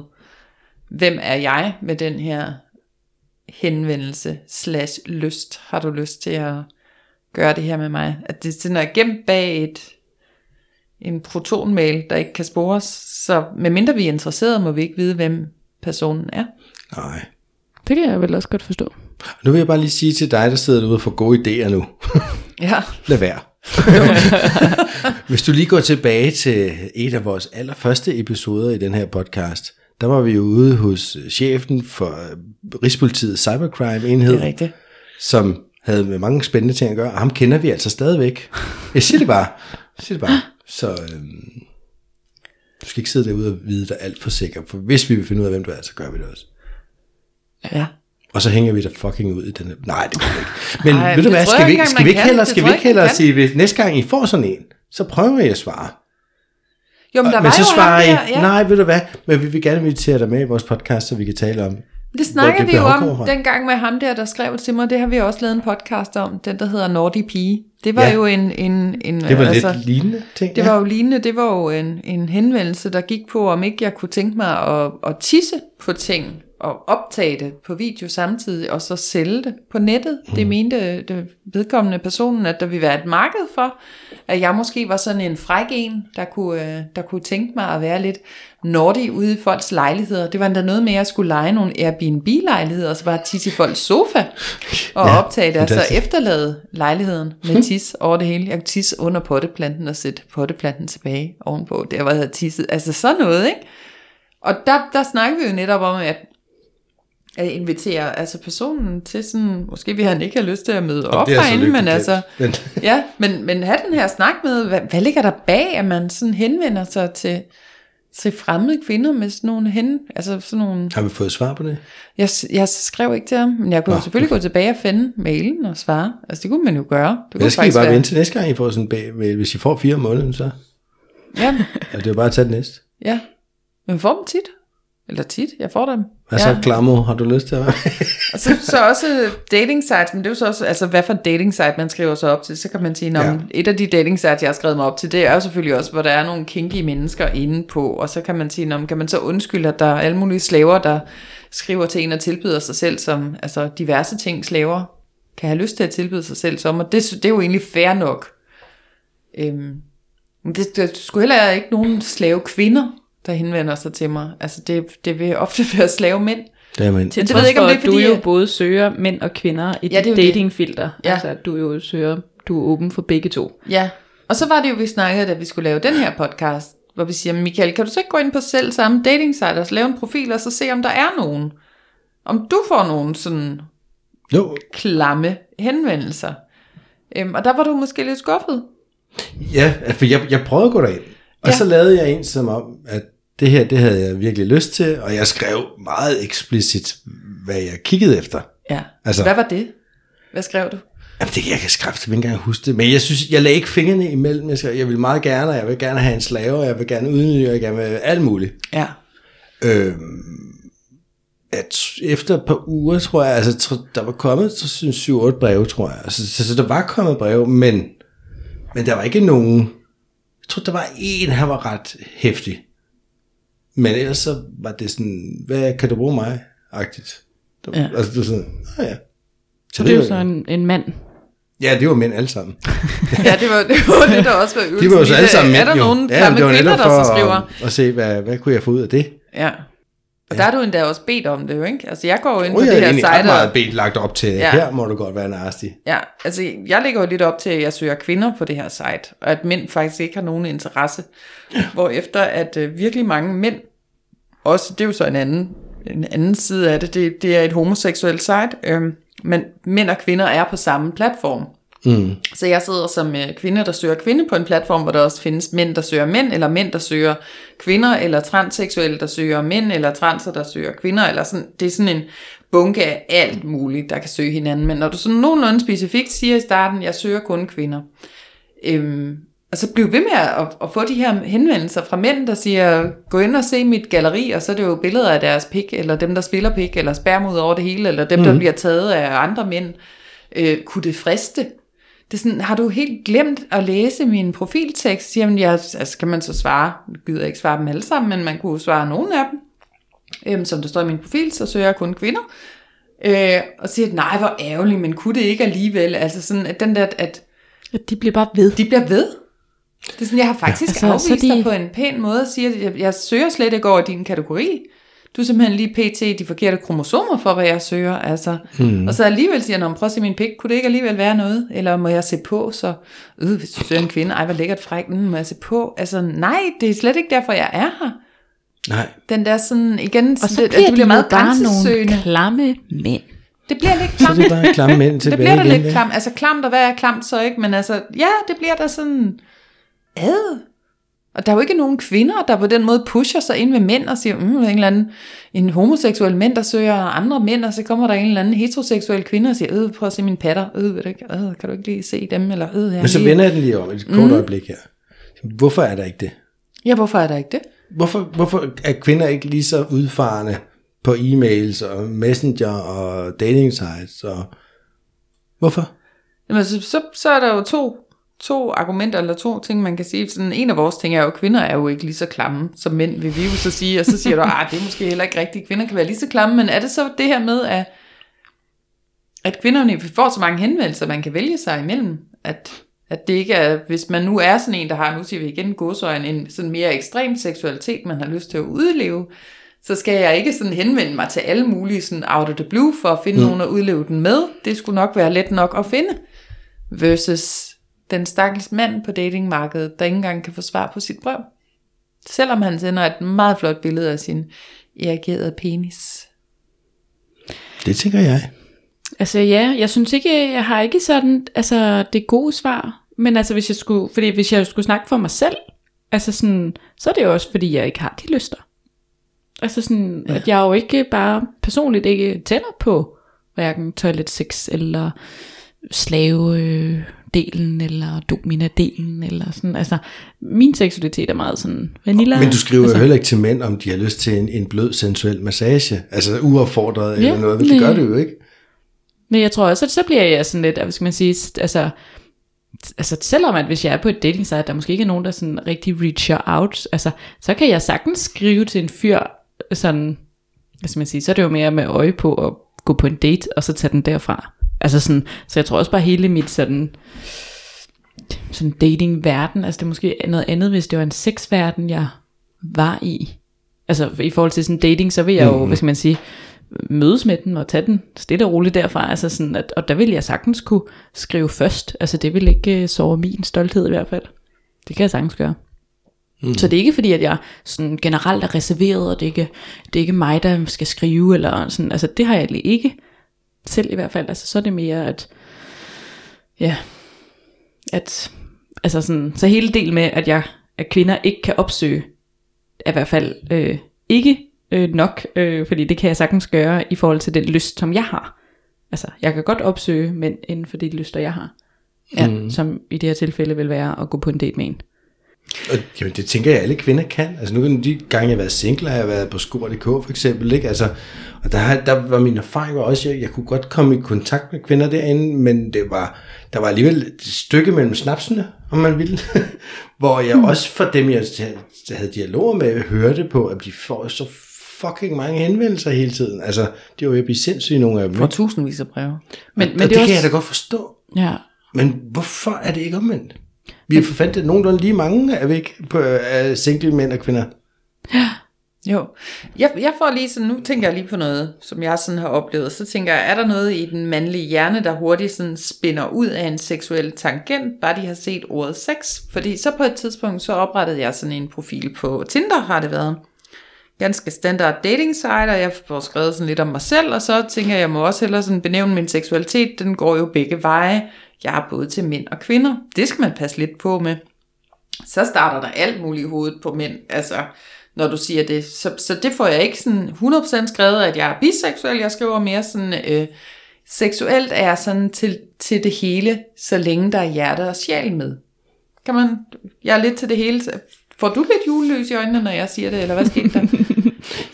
hvem er jeg med den her henvendelse slash lyst. Har du lyst til at gøre det her med mig? At det sådan er gemt bag et, en protonmail, der ikke kan spores. Så medmindre vi er interesserede, må vi ikke vide, hvem personen er. Nej. Det kan jeg vel også godt forstå. Nu vil jeg bare lige sige til dig, der sidder derude og får gode idéer nu. <laughs> Ja, Lad være. <laughs> Hvis du lige går tilbage til et af vores allerførste episoder i den her podcast, der var vi jo ude hos chefen for Rigspolitiets Cybercrime enhed, det er rigtigt. som havde med mange spændende ting at gøre, og ham kender vi altså stadigvæk. Jeg siger det bare. Jeg siger det bare. Så øhm, du skal ikke sidde derude og vide dig alt for sikker, for hvis vi vil finde ud af, hvem du er, så gør vi det også. Ja. Og så hænger vi dig fucking ud i den her... Nej, det gør vi ikke. Men Ej, ved du det hvad, skal jeg vi, skal vi ikke kan. hellere, Det skal vi jeg ikke hellere kan. sige, hvis næste gang I får sådan en, så prøver I at svare. Jo, men der men var så jo svarer I, der, ja. nej, ved du hvad, men vi vil gerne invitere dig med i vores podcast, så vi kan tale om... Det snakker vi jo om fra. dengang med ham der, der skrev til mig. Det har vi også lavet en podcast om. Den, der hedder Nordi Pige. Det var Ja. jo en... en, en Det var altså, lidt lignende ting. Det var jo lignende. Det var jo en, en henvendelse, der gik på, om ikke jeg kunne tænke mig at, at tisse på ting og optage det på video samtidig, og så sælge det på nettet. Mm. Det mente det vedkommende personen, at der ville være et marked for, at jeg måske var sådan en fræk en, der kunne, øh, der kunne tænke mig at være lidt nordig ude i folks lejligheder. Det var endda noget med, at jeg skulle lege nogle Airbnb-lejligheder, og så bare tisse i folks sofa, og <laughs> Ja, optage det, og så efterlade lejligheden med <laughs> tis over det hele. Jeg kunne tisse under potteplanten og sætte potteplanten tilbage ovenpå, der hvor jeg havde tisset. Altså sådan noget, ikke? Og der, der snakker vi jo netop om, at at invitere altså personen til sådan, måske vil han ikke have lyst til at møde op er herinde, men altså, glemt. <laughs> ja, men, men have den her snak med, hvad, hvad ligger der bag, at man sådan henvender sig til, til fremmede kvinder med sådan nogle hen, altså sådan nogle, Har vi fået svar på det? jeg, jeg skrev ikke til ham, men jeg kunne Nå, oh, selvfølgelig gå tilbage og finde mailen og svare, altså det kunne man jo gøre. Det kunne skal I bare være- vente til næste gang, I får sådan en bag, hvis I får fire måneder, så Ja, er det jo bare at tage det næste. ja, men får dem tit, eller tit, jeg får dem. Hvad så, Klamo, har du lyst til at være? Og så, så også dating sites, men det er jo så også, altså hvad for dating site man skriver sig op til, så kan man sige, Ja. et af de dating sites, jeg har skrevet mig op til, det er jo selvfølgelig også, hvor der er nogle kinky mennesker inde på, og så kan man sige, "Nå, men kan man så undskylde, at der er alle mulige slaver, der skriver til en og tilbyder sig selv som, altså diverse ting slaver kan have lyst til at tilbyde sig selv som, og det, det er jo egentlig fair nok. Øhm, men det, det skulle heller ikke nogen slave kvinder, der henvender sig til mig. Altså det, det vil ofte <laughs> være slave mænd. Det er. Til det ved jeg ikke, om det er for, at du fordi, jo både søger mænd og kvinder i Ja, ja, det dit datingfilter. Ja. Altså, at du jo søger, du er åben for begge to. Ja, og så var det jo, vi snakkede, da vi skulle lave den her podcast, hvor vi siger, Michael, kan du så ikke gå ind på selv samme dating site og så lave en profil, og så se, om der er nogen? Om du får nogen sådan Jo, klamme henvendelser. Øhm, og der var du måske lidt skuffet. ja, for jeg, jeg prøvede at gå derind. Og Ja. så lavede jeg en som om, at det her, det havde jeg virkelig lyst til, og jeg skrev meget eksplicit, hvad jeg kiggede efter. Ja, Altså- hvad var det? Hvad skrev du? Jamen, det, jeg kan skræfte ikke engang huske det, men jeg synes, jeg lagde ikke fingrene imellem. Jeg, skrev, jeg vil meget gerne, og jeg vil gerne have en slave, og jeg vil gerne udnytte, og jeg vil gerne vil alt muligt. Ja. Øhm, at efter et par uger, tror jeg, altså der var kommet så 7-8 breve, tror jeg. Altså, så, så, der var kommet breve, men, men der var ikke nogen, jeg tror, der var en, han var ret hæftig. Men ellers så var det sådan, hvad kan du bruge mig? Agtigt. Der, Ja. Altså, det var sådan, ah ja. Så det er jo så en, en mand. Ja, det var mænd alle sammen. <laughs> Ja, det var det, var det der også var øvelsen De var jo så alle det. sammen Er mænd, der jo. nogen ja, det var kvinder, der så skriver? At, at se, hvad, hvad kunne jeg få ud af det? Ja. Og der er du endda også bedt om det jo, ikke? Altså jeg går jo ind på Oh, jeg det er her egentlig ret site, meget bedt lagt op til, Ja. ja. her må du godt være nasty. ja, altså jeg lægger jo lidt op til, at jeg søger kvinder på det her site, og at mænd faktisk ikke har nogen interesse. Hvorefter at øh, virkelig mange mænd, også det er jo så en anden, en anden side af det, det, det er et homoseksuelt site, øhm, men mænd og kvinder er på samme platform. Mm. Så jeg sidder som øh, kvinde, der søger kvinde på en platform, hvor der også findes mænd, der søger mænd, eller mænd, der søger kvinder, eller transseksuelle, der søger mænd, eller transer, der søger kvinder, eller sådan. Det er sådan en bunke af alt muligt, der kan søge hinanden. Men når du sådan nogenlunde specifikt siger i starten, jeg søger kun kvinder, øhm, og så bliv ved med at, at få de her henvendelser fra mænd, der siger, gå ind og se mit galleri, og så er det jo billeder af deres pik, eller dem, der spiller pik, eller sperm ud over det hele, eller dem, mm. der bliver taget af andre mænd. Øh, kunne det friste? Det er sådan, har du helt glemt at læse min profiltekst? Jamen, jeg, altså, kan man så svare, jeg gider ikke svare dem alle sammen, men man kunne svare nogle af dem. Øhm, som der står i min profil, så søger jeg kun kvinder. Øh, og siger, nej, hvor ærgerligt, men kunne det ikke alligevel? Altså sådan, at den der, at At de bliver bare ved. de bliver ved. Det er sådan, jeg har faktisk ja, altså, så afvist de- dig på en pæn måde og siger, at jeg, jeg søger slet ikke over din kategori. Du er simpelthen lige pt. de forkerte kromosomer for, hvad jeg søger. Altså. Hmm. Og så alligevel siger jeg, prøv at se min pik, kunne det ikke alligevel være noget? Eller må jeg se på, så øh, hvis du søger en kvinde, ej hvor lækkert fræk, mm, må jeg se på? Altså nej, det er slet ikke derfor, jeg er her. Nej. Den der sådan, igen, Og så det, bliver, det bliver de meget jo bare nogle klamme mænd. Det bliver lidt Så klamt. er det bare klamme mænd Det tilbage bliver da igen. lidt klamt. Altså klamt, og hvad er klamt så ikke? Men altså, ja, det bliver da sådan, ad. Og der er jo ikke nogen kvinder, der på den måde pusher sig ind ved mænd og siger, mm, en eller anden, en homoseksuel mænd, der søger andre mænd, og så kommer der en eller anden heteroseksuel kvinde og siger, øh, prøv at se mine patter, øh, ved du ikke, øh, kan du ikke lige se dem, eller øh, jeg Men så vender jeg den lige om et kort mm. øjeblik her. Hvorfor er der ikke det? Ja, hvorfor er der ikke det? Hvorfor, hvorfor er kvinder ikke lige så udfarende på e-mails og messenger og dating sites? Og... Hvorfor? Jamen, så, så, så er der jo to, to argumenter, eller to ting, man kan sige. Sådan, en af vores ting er jo, at kvinder er jo ikke lige så klamme som mænd, vil vi jo så sige. Og så siger du, at det er måske heller ikke rigtigt. Kvinder kan være lige så klamme, men er det så det her med, at, at kvinderne får så mange henvendelser, man kan vælge sig imellem? At, at det ikke er, hvis man nu er sådan en, der har, nu siger vi igen godsøjne, en sådan mere ekstrem seksualitet, man har lyst til at udleve, så skal jeg ikke sådan henvende mig til alle mulige sådan out of the blue for at finde mm. nogen at udleve den med. Det skulle nok være let nok at finde. Versus den stakkels mand på datingmarkedet, der ikke engang kan få svar på sit brev. Selvom han sender et meget flot billede af sin erigerede penis. Det tænker jeg. Altså ja, jeg synes ikke, jeg har ikke sådan, altså det gode svar. Men altså hvis jeg skulle, fordi hvis jeg skulle snakke for mig selv, altså sådan, så er det jo også fordi, jeg ikke har de lyster. Altså sådan, ja. at jeg jo ikke bare personligt ikke tænder på hverken toilet sex eller slave øh, delen eller domina-delen eller sådan. Altså min seksualitet er meget sådan vanilla. Men du skriver altså, jo heller ikke til mænd, om de har lyst til en, en blød sensuel massage. Altså uaffordret Ja, eller noget. Men det gør det jo ikke. Men jeg tror også, at så bliver jeg sådan lidt, hvad skal man sige, altså, altså selvom at hvis jeg er på et dating site, der måske ikke er nogen, der sådan rigtig reacher out, altså, så kan jeg sagtens skrive til en fyr, sådan, hvad skal man sige, så er det jo mere med øje på at gå på en date, og så tage den derfra. Altså sådan, så jeg tror også bare hele mit sådan, sådan dating-verden, altså det er måske noget andet, hvis det var en sexverden, jeg var i. Altså i forhold til sådan dating, så vil jeg jo, mm. hvad skal man sige, mødes med den og tage den stille og roligt derfra. Altså sådan at, og der vil jeg sagtens kunne skrive først. Altså det vil ikke uh, sove min stolthed i hvert fald. Det kan jeg sagtens gøre. Mm. Så det er ikke fordi, at jeg sådan generelt er reserveret, og det er, ikke, det er ikke mig, der skal skrive, eller sådan, altså det har jeg egentlig ikke selv i hvert fald. Altså så er det mere, at ja, at altså sådan, så hele del med, at jeg, at kvinder ikke kan opsøge, er i hvert fald øh, ikke øh, nok, øh, fordi det kan jeg sagtens gøre i forhold til den lyst, som jeg har. Altså, jeg kan godt opsøge mænd inden for de lyster, jeg har. Ja, mm. Som i det her tilfælde vil være at gå på en date med en. Og jamen, det tænker jeg, alle kvinder kan. Altså nu kan de gange, jeg har været single, har jeg været på skor.dk for eksempel, ikke? Altså, og der, der var min erfaring var også, at jeg, jeg kunne godt komme i kontakt med kvinder derinde, men det var, der var alligevel et stykke mellem snapsene, om man ville. <laughs> Hvor jeg Hmm. også for dem, jeg havde dialoger med, hørte på, at de får så fucking mange henvendelser hele tiden. Altså, det var jo at blive sindssyge nogle af dem. For tusindvis af breve. Men, og men det, det det kan også, jeg da godt forstå. Ja, Men hvorfor er det ikke omvendt? Vi har forfandt nogenlunde lige mange, er vi ikke, på uh, single mænd og kvinder? Ja. Jo, jeg, jeg får lige sådan, nu tænker jeg lige på noget, som jeg sådan har oplevet, så tænker jeg, er der noget i den mandlige hjerne, der hurtigt sådan spinder ud af en seksuel tangent, bare de har set ordet sex? Fordi så på et tidspunkt, så oprettede jeg sådan en profil på Tinder, har det været. Ganske standard dating site, og jeg får skrevet sådan lidt om mig selv, og så tænker jeg, jeg må også hellere sådan benævne min seksualitet, den går jo begge veje. Jeg er både til mænd og kvinder. Det skal man passe lidt på med så starter der alt muligt i hovedet på mænd, altså når du siger det. Så, så det får jeg ikke sådan 100% skrevet, at jeg er biseksuel. Jeg skriver mere sådan, øh, seksuelt er jeg sådan til, til det hele, så længe der er hjerte og sjæl med. Kan man, jeg er lidt til det hele. Får du lidt juleløs i øjnene, når jeg siger det, eller hvad skete der?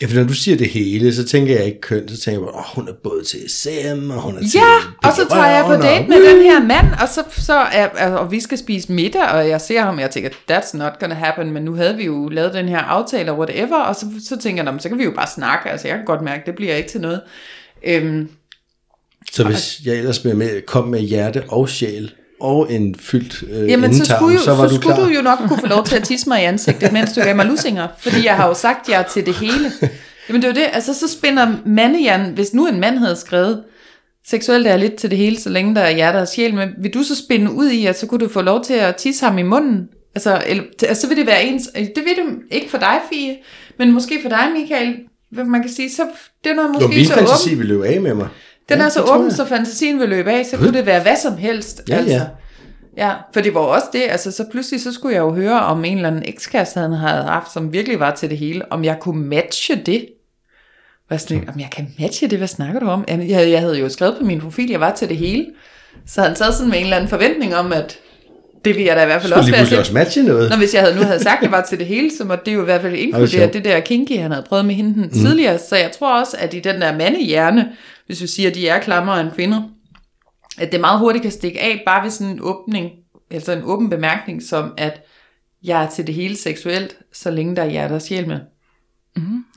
Ja, for når du siger det hele, så tænker jeg ikke køn, så tænker jeg, åh, hun er både til SM, og hun er til Ja, og så tager jeg på date og- med den her mand, og så, så er, og vi skal spise middag, og jeg ser ham, og jeg tænker, that's not gonna happen, men nu havde vi jo lavet den her aftale, og whatever, og så, så tænker jeg, "Nå, men så kan vi jo bare snakke, altså jeg kan godt mærke, det bliver ikke til noget. Øhm, Så hvis jeg ellers med, med, kom med hjerte og sjæl, og en fyldt øh, Jamen, så skulle, jo, så var så du skulle klar. du jo nok kunne få lov til at tisse mig i ansigtet, mens du gav mig lusinger, fordi jeg har jo sagt, er til det hele. Jamen det er jo det, altså så spænder mandehjernen, hvis nu en mand havde skrevet, seksuelt er lidt til det hele, så længe der er hjerte og sjæl, men vil du så spænde ud i, at så kunne du få lov til at tisse ham i munden? Altså, eller, altså så vil det være ens, det vil det ikke for dig, Fie, men måske for dig, Michael, man kan sige, så det er noget Jo, måske min så fantasi åben, vil løbe af med mig. Den Ja, er så det åben, så fantasien vil løbe af, så kunne det være hvad som helst. Ja, altså. ja. Ja, for det var også det, altså så pludselig så skulle jeg jo høre om en eller anden ekskæreste, han havde haft, som virkelig var til det hele, om jeg kunne matche det. Hvad sådan, om jeg kan matche det, hvad snakker du om? Jamen, jeg, jeg havde jo skrevet på min profil, jeg var til det hele. Så han sad sådan med en eller anden forventning om, at det ville jeg da i hvert fald Skulle også være til. også matche noget. Når hvis jeg havde nu havde sagt, at jeg var til det hele, så måtte det jo i hvert fald inkludere sjovt. det der kinky, han havde prøvet med hende mm. tidligere. Så jeg tror også, at i den der mandehjerne, hvis vi siger, at de er klammere end kvinder, at det meget hurtigt kan stikke af, bare ved sådan en åbning, altså en åben bemærkning, som at jeg er til det hele seksuelt, så længe der er hjerte og sjæl med.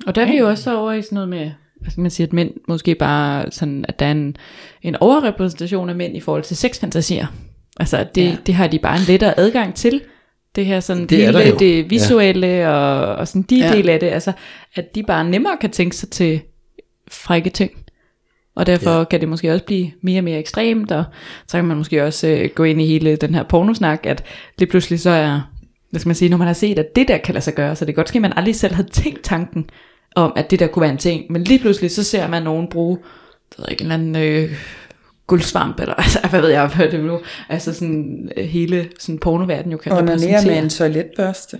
Og der er vi jo også over i sådan noget med, hvad skal man sige, at mænd måske bare sådan, at der er en, en overrepræsentation af mænd i forhold til sexfantasier. Altså at det, Ja. det har de bare en lettere adgang til. Det her sådan Det hele, det visuelle ja. og, og sådan de ja. del af det. Altså at de bare nemmere kan tænke sig til frække ting. Og derfor Ja. kan det måske også blive mere og mere ekstremt, og så kan man måske også øh, gå ind i hele den her pornosnak, at lige pludselig så er, hvad skal man sige, når man har set, at det der kan lade sig gøre, så det kan godt ske, at man aldrig selv havde tænkt tanken om, at det der kunne være en ting, men lige pludselig så ser man nogen bruge, det ved ikke, en eller anden øh, guldsvamp, eller <laughs> altså, hvad ved jeg, hvad det er nu, altså sådan øh, hele sådan pornoverden jo kan repræsentere. toiletbørste.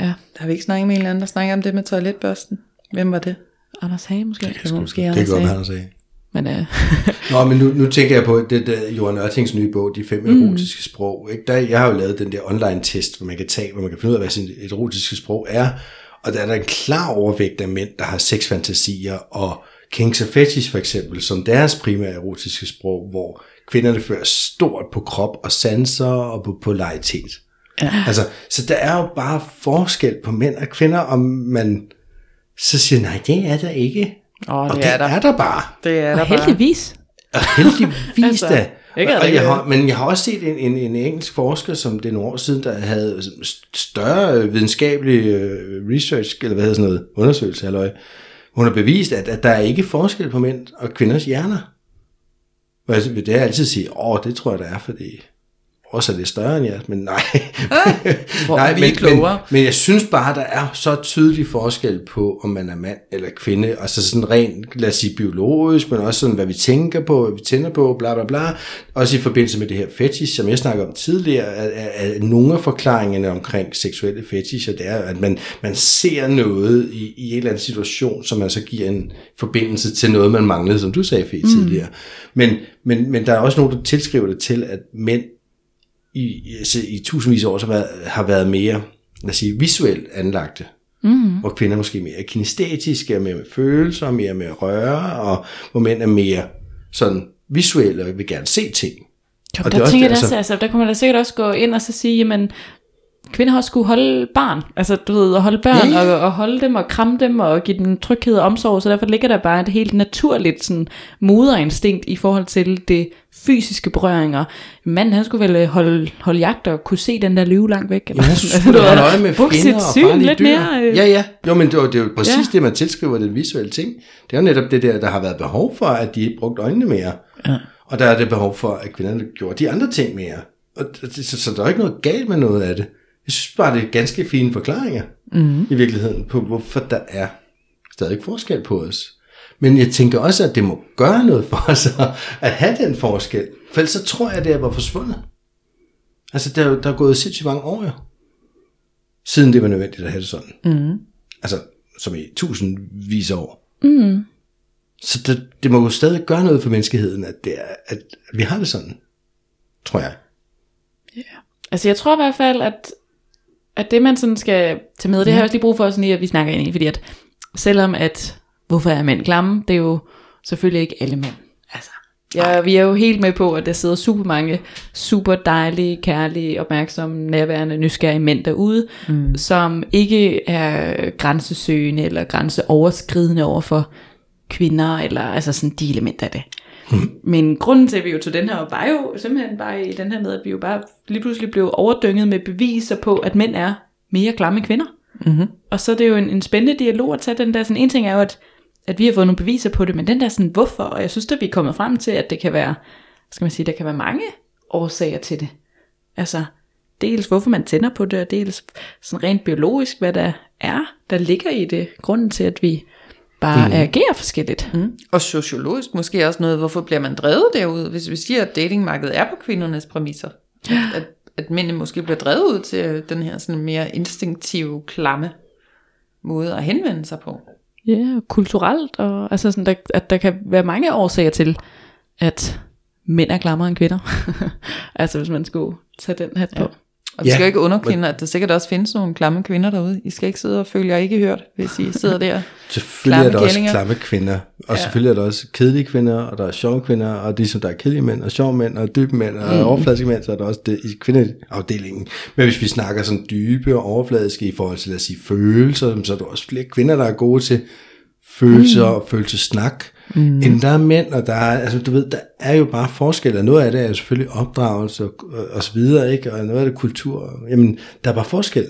Ja, Har vi ikke snakket med en eller anden, der snakker om det med toiletbørsten? Hvem var det? Anders Hage måske. Det var måske Det Anders kan godt Hage. være, han sagde. Men øh, <laughs> Nå, men nu, nu tænker jeg på det der Johan Ørtings nye bog, De fem erotiske sprog. Ikke? Der, jeg har jo lavet den der online-test, hvor man kan tage, hvor man kan finde ud af, hvad sin erotiske sprog er. Og der er der en klar overvægt af mænd, der har sexfantasier og kinks og fetish for eksempel, som deres primære erotiske sprog, hvor kvinderne fører stort på krop og sanser og på polaritet. Ja. Altså, så der er jo bare forskel på mænd og kvinder, om man så siger, nej, det er der ikke. Åh, og det det er er der. der, der bare. Det er og der bare. heldigvis. Og heldigvis Altså, da. ikke Og jeg har, men jeg har også set en, en, en engelsk forsker, som det er nogle år siden, der havde større videnskabelig øh, research, eller hvad hedder sådan noget, undersøgelse, halløj. Hun har bevist, at, at der er ikke forskel på mænd og kvinders hjerner. Og jeg vil det altid sige, åh, det tror jeg, der er, fordi også er det større end jeres, men nej. Hvor nej, vi men, men, klogere. men jeg synes bare, der er så tydelig forskel på, om man er mand eller kvinde. Altså sådan rent, lad os sige biologisk, men også sådan, hvad vi tænker på, hvad vi tænder på, bla bla bla. Også i forbindelse med det her fetish, som jeg snakkede om tidligere, er, er, er nogle af forklaringerne omkring seksuelle fetisher, det er, at man, man ser noget i, i en eller anden situation, som man så giver en forbindelse til noget, man manglede, som du sagde, Fie, mm. tidligere. Men, men, men der er også nogen, der tilskriver det til, at mænd i, altså, i tusindvis af år så har været, har været mere lad os sige, visuelt anlagte. Mm. Hvor kvinder måske mere kinestetiske, er mere med følelser, mere med røre, og hvor mænd er mere sådan visuelle og vil gerne se ting. Jo, Og der det er også tænker det, jeg altså, altså, der kunne man da sikkert også gå ind og så sige, jamen, kvinder har skulle holde barn, altså du ved, at holde børn, Ja, ja. og, og holde dem, og kramme dem, og give dem tryghed og omsorg, så derfor ligger der bare et helt naturligt sådan, moderinstinkt i forhold til det fysiske berøringer. Manden, han skulle vel øh, holde, holde jagt og kunne se den der løve langt væk. Synes, Altså, du ved, har øje med fjender og farlige lidt dyr. mere, øh. Ja, ja. Jo, men det, var, det er jo præcis Ja. ja. det, man tilskriver det visuelle ting. Det er jo netop det der, der har været behov for, at de brugte øjnene mere. Ja. Og der er det behov for, at kvinderne gjorde de andre ting mere. Og så, så der er ikke noget galt med noget af det. Jeg synes bare, det er ganske fine forklaringer mm. i virkeligheden på, hvorfor der er stadig forskel på os. Men jeg tænker også, at det må gøre noget for os <laughs> at have den forskel. For ellers så tror jeg, at det er forsvundet. Altså, der, er der er gået sindssygt mange år jo. Siden det var nødvendigt at have det sådan. Mm. Altså, som i tusindvis af år. Mm. Så det, det må jo stadig gøre noget for menneskeheden, at, det er, at, vi har det sådan. Tror jeg. Altså jeg tror i hvert fald, at, at det man sådan skal tage med, det har jeg også lige brug for sådan lige, at vi snakker ind i, fordi at selvom at, hvorfor er mænd klamme, det er jo selvfølgelig ikke alle mænd. Altså, ja, vi er jo helt med på, at der sidder super mange super dejlige, kærlige, opmærksomme, nærværende, nysgerrige mænd derude, mm. som ikke er grænsesøgende eller grænseoverskridende over for kvinder, eller altså sådan de elementer af det. Men grunden til, at vi jo tog den her op, var jo simpelthen bare i den her med, at vi jo bare lige pludselig blev overdynget med beviser på, at mænd er mere klamme kvinder. Mm-hmm. Og så er det jo en, en spændende dialog at tage den der, sådan en ting er jo, at, at vi har fået nogle beviser på det, men den der sådan, hvorfor, og jeg synes, at vi er kommet frem til, at det kan være, skal man sige, der kan være mange årsager til det. Altså, dels hvorfor man tænder på det, og dels sådan rent biologisk, hvad der er, der ligger i det, grunden til, at vi bare mm. agerer forskelligt. Mm. Og sociologisk måske også noget, hvorfor bliver man drevet derude, hvis vi siger, at datingmarkedet er på kvindernes præmisser. At, at mændene måske bliver drevet ud til den her sådan mere instinktive, klamme måde at henvende sig på. Ja, kulturelt, og altså sådan, der, at der kan være mange årsager til, at mænd er klammere end kvinder. <laughs> altså hvis man skulle tage den hat på. Ja. Og vi Ja, skal jo ikke underkende, at der sikkert også findes nogle klamme kvinder derude. I skal ikke sidde og føle jer ikke hørt, hvis I sidder der. Selvfølgelig er der også kællinger. klamme kvinder, og Ja. selvfølgelig er der også kedelige kvinder, og der er sjove kvinder, og de som der er kedelige mænd, og sjove mænd, og dybe mænd, og mm. overfladiske mænd, så er der også det i kvindeafdelingen. Men hvis vi snakker sådan dybe og overfladiske i forhold til, lad os sige, følelser, så er der også flere kvinder, der er gode til følelser mm. og følelsesnak, mm. end der er mænd, og der er, altså du ved, der er jo bare forskel, og noget af det er jo selvfølgelig opdragelse og, og så videre, ikke? og noget af det kultur, jamen, der er bare forskel.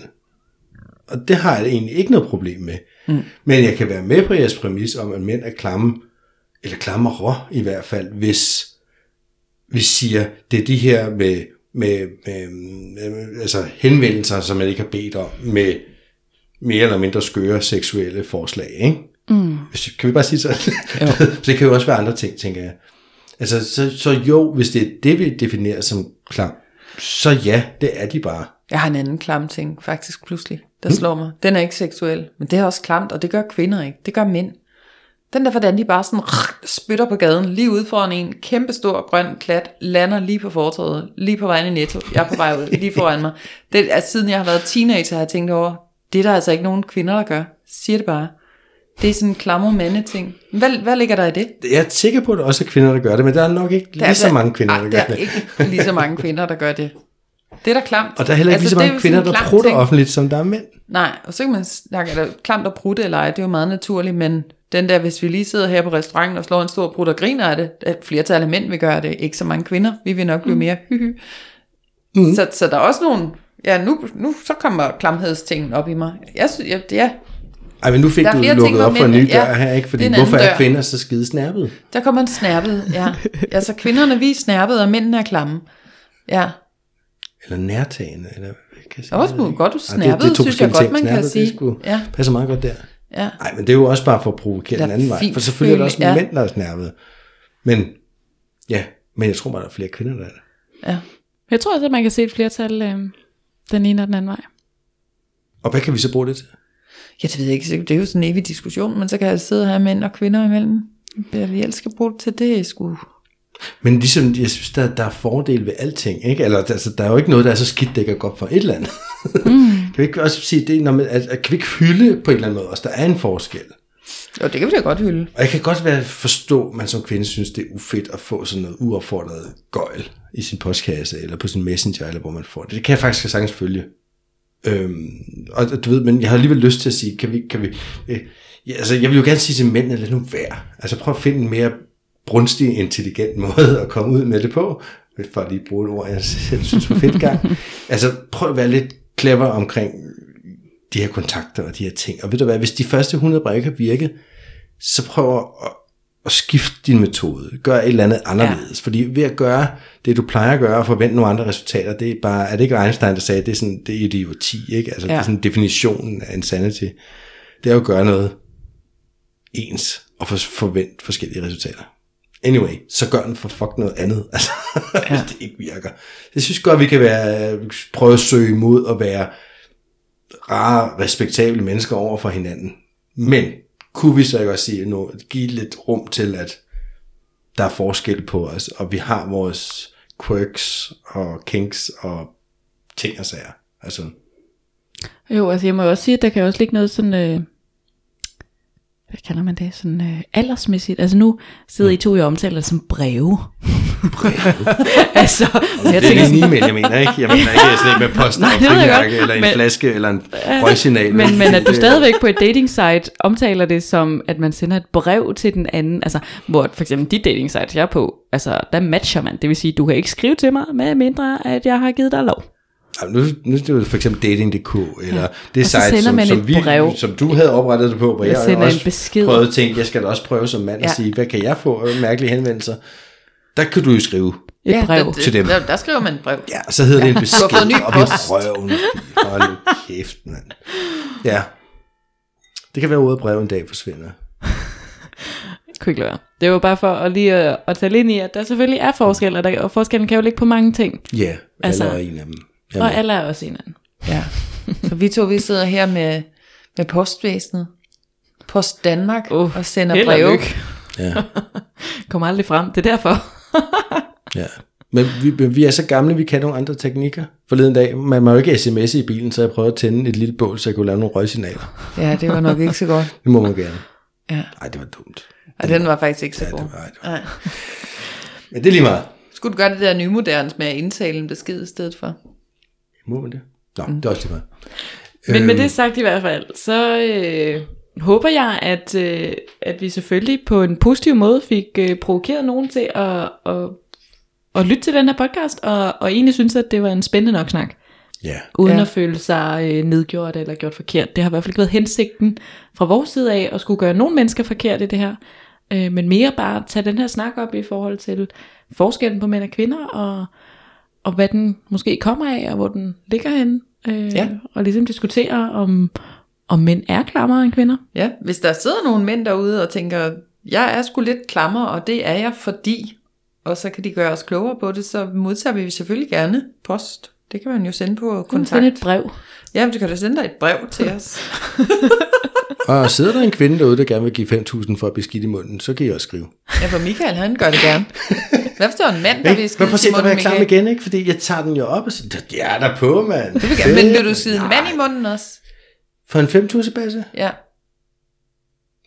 Og det har jeg egentlig ikke noget problem med. Mm. Men jeg kan være med på jeres præmis om, at mænd er klamme, eller klammere i hvert fald, hvis vi siger, det er de her med, med, med, med altså henvendelser, som man ikke har bedt om, med mere eller mindre skøre seksuelle forslag, ikke? Mm. Kan vi bare sige sådan? <laughs> det kan jo også være andre ting, tænker jeg. Altså, så, så jo, hvis det er det, vi definerer som klam, så ja, det er de bare. Jeg har en anden klam ting, faktisk pludselig, der slår mig. Den er ikke seksuel, men det er også klamt, og det gør kvinder ikke. Det gør mænd. Den der, hvordan de bare sådan spytter på gaden, lige ude foran en kæmpe stor grøn klat, lander lige på fortorvet, lige på vejen i Netto. Jeg er på vej ud, lige foran mig. Det er siden jeg har været teenager, har jeg tænkt over, det er der altså ikke nogen kvinder, der gør. Siger det bare. Det er sådan en klammer mande ting. Hvad, hvad ligger der i det? Jeg er sikker på, at der også er kvinder, der gør det, men der er nok ikke Der lige så mange kvinder, der der gør er det. ikke lige så mange kvinder, der gør det. Det er da klamt. Og der er heller ikke altså, lige så er mange kvinder, der prutter ting. offentligt, som der er mænd. Nej, og så kan man snakke, eller klamt at prutte eller ej, det er jo meget naturligt, men den der, hvis vi lige sidder her på restauranten og slår en stor prut og griner af det, at flertal af mænd vil gøre det, ikke så mange kvinder, vi vil nok blive mere hyhy. Mm. Så, så der er også nogle, ja nu, nu så kommer klamhedstingen op i mig. Jeg synes, jeg, ja, Ej, men nu fik Der er du flere lukket op for en ny dør ja, her, ikke? Fordi det er hvorfor anden er dør. kvinder så skide snærpet? der kommer en snærpet, ja. altså kvinderne, vi er snærpet, og mændene er klamme. Ja, Eller nærtagende, eller hvad kan jeg sige? Er også ikke. godt, du Ej, det- det synes jeg godt, man kan Snappet, sige. Det sgu, Ja. passer meget godt der. ja. Nej, men det er jo også bare for at provokere Det er den anden vej. For selvfølgelig er der også ja. mænd, der er snærpet. Men, ja, men jeg tror bare, der er flere kvinder, der er det. ja. Jeg tror også, at man kan se et flertal øh, den ene og den anden vej. Og hvad kan vi så bruge det til? Ja, det ved jeg ikke. Det er jo sådan en evig diskussion, men så kan jeg sidde her mænd og kvinder imellem. Hvad vi ellers skal bruge det til, det er sgu... Men ligesom, jeg synes, der, der er fordele ved alting, ikke? Eller altså, der er jo ikke noget, der er så skidt, det kan godt for et eller andet. Mm. <laughs> kan vi ikke også sige det, når man, at, at, kan vi ikke hylde på en eller anden måde også, der er en forskel? Jo, det kan vi da godt hylde. Og jeg kan godt være forstå, at man som kvinde synes, det er ufedt at få sådan noget uaffordret gøjl i sin postkasse, eller på sin messenger, eller hvor man får det. Det kan jeg faktisk sagtens følge. Øhm, og du ved, men jeg har alligevel lyst til at sige, kan vi, kan vi, øh, ja, altså jeg vil jo gerne sige til mændene, lad nu være. Altså prøv at finde en mere brunstig, intelligent måde at komme ud med det på, for at lige bruge et ord, jeg selv synes var fedt gang. <laughs> altså prøv at være lidt clever omkring de her kontakter og de her ting. Og ved du hvad, hvis de første 100 brev kan virke, så prøv at, at skifte din metode. Gør et eller andet anderledes. Ja. Fordi ved at gøre det, du plejer at gøre, og forvente nogle andre resultater, det er bare, er det ikke Einstein, der sagde, det er sådan, det er idioti, ikke? Altså, ja. det er sådan definitionen af insanity. Det er jo at gøre noget ens, og for, forvente forskellige resultater. Anyway, så gør den for fuck noget andet, <laughs> altså, ja. hvis <laughs> det ikke virker. Jeg synes godt, vi kan være, prøve at søge imod at være rare, respektable mennesker over for hinanden. Men kunne vi så ikke også sige, nu, give lidt rum til, at der er forskel på os, og vi har vores quirks og kinks og ting og sager. Altså. Jo, altså jeg må også sige, at der kan også ligge noget sådan, øh, hvad kalder man det, sådan øh, aldersmæssigt. Altså nu sidder I to i omtaler som breve. Breve? <laughs> altså, jeg det er en e-mail, jeg mener ikke. Jeg mener ikke sådan med post Nej, og eller en men, flaske, eller en røgsignal. Men, men at du stadigvæk på et dating site omtaler det som, at man sender et brev til den anden. Altså, hvor for eksempel de dating sites, jeg er på, altså, der matcher man. Det vil sige, du kan ikke skrive til mig, med mindre at jeg har givet dig lov. Nu, nu er det for eksempel dating.dk, eller ja. det site, som, som, vi, brev. som du havde oprettet det på, hvor jeg, jeg også besked. prøvede at tænke, jeg skal da også prøve som mand ja. at sige, hvad kan jeg få mærkelige henvendelser? Der kan du jo skrive et ja, brev til dem. Der, der skriver man et brev. Ja, så hedder ja. det en besked op i røven. Hold kæft, mand. Ja. Det kan være ordet brev en dag forsvinder. kunne ikke lade Det var bare for at lige at, at tage ind i, at der selvfølgelig er forskel, og, der, og forskellen kan jo ligge på mange ting. Ja, altså, er en af dem. Jamen. Og alle er også en anden. Ja. <laughs> Så vi to, vi sidder her med, med postvæsenet. Post Danmark uh, og sender breve. Ja. <laughs> Kommer aldrig frem, det er derfor. <laughs> ja. Men vi, vi er så gamle, vi kan nogle andre teknikker. Forleden dag, man må jo ikke sms i bilen, så jeg prøvede at tænde et lille bål, så jeg kunne lave nogle røgsignaler. Ja, det var nok ikke så godt. det må man gerne. Ja. Nej, det var dumt. Og den var faktisk ikke så ja, god. Det var, det var. Nej. Men det er lige meget. Skulle du gøre det der nymoderne med at indtale en besked i stedet for? Må man det? Nå, mm. det er også lige meget. Men med øhm. det sagt i hvert fald, så øh, håber jeg, at, øh, at vi selvfølgelig på en positiv måde fik øh, provokeret nogen til at, at, at lytte til den her podcast, og, og egentlig synes, at det var en spændende nok snak. Ja. Uden ja. at føle sig øh, nedgjort eller gjort forkert. Det har i hvert fald ikke været hensigten fra vores side af, at skulle gøre nogle mennesker forkert i det her. Øh, men mere bare tage den her snak op i forhold til forskellen på mænd og kvinder, og og hvad den måske kommer af, og hvor den ligger henne. Øh, ja. Og ligesom diskutere, om, om mænd er klammere end kvinder. Ja, hvis der sidder nogle mænd derude og tænker, jeg er sgu lidt klammer, og det er jeg fordi, og så kan de gøre os klogere på det, så modtager vi selvfølgelig gerne post. Det kan man jo sende på kontakt. Sende et brev. Ja, du kan da sende dig et brev til <laughs> os. <laughs> og sidder der en kvinde derude, der gerne vil give 5.000 for at blive skidt i munden, så kan I også skrive. Ja, for Michael, han gør det gerne. <laughs> Hvad hvis det var en mand, der vil skide i munden, Michael? klar igen, ikke? Fordi jeg tager den jo op og siger, det er der på, mand. Vil. Men vil du skide en mand i munden også? For en 5.000 basse? Ja.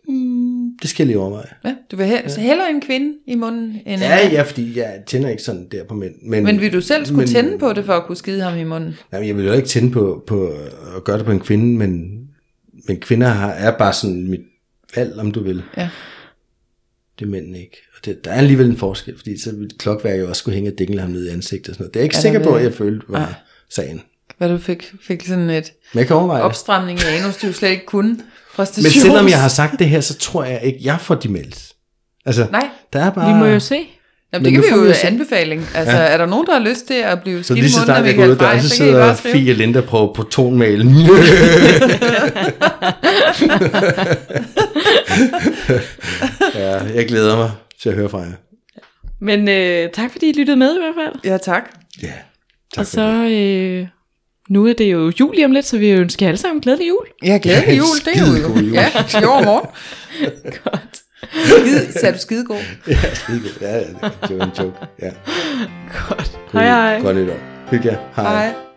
Mm, det skal jeg lige overveje. Ja, du vil he- ja. hellere en kvinde i munden end ja, en? Ja, fordi jeg tænder ikke sådan der på mænd. Men, men vil du selv skulle men, tænde på det, for at kunne skide ham i munden? Nej, jeg vil jo ikke tænde på, på at gøre det på en kvinde, men, men kvinder har, er bare sådan mit valg, om du vil. Ja. Det er mændene ikke. Det, der er alligevel en forskel, fordi så ville klokværket også skulle hænge og dækle ham ned i ansigtet og sådan noget. Det er jeg ikke er sikker på, at jeg følte var ja. sagen. Hvad du fik, fik sådan et Men jeg opstramning i anus, du slet ikke kunne. Men selvom jeg har sagt det her, så tror jeg ikke, jeg får de meldt. Altså, Nej, der er bare... vi må jo se. Jamen, det kan vi jo anbefaling. Altså, ja. er der nogen, der har lyst til at blive skidt i munden, så lige så snart jeg går så sidder Fie Linda på, på tonmailen. <laughs> <laughs> ja, jeg glæder mig til at høre fra jer. Men øh, tak fordi I lyttede med i hvert fald. Ja, tak. Ja, tak Og så... Øh, nu er det jo jul lige om lidt, så vi ønsker alle sammen glædelig jul. Ja, glædelig jul, det er jo jul. Ja, i år morgen. <laughs> Godt. Skide, sagde du skidegod? Ja, skidegod. Ja, det var en joke. Ja. Godt. Hej hej. Godt nytår. Hygge jer. Hej. hej.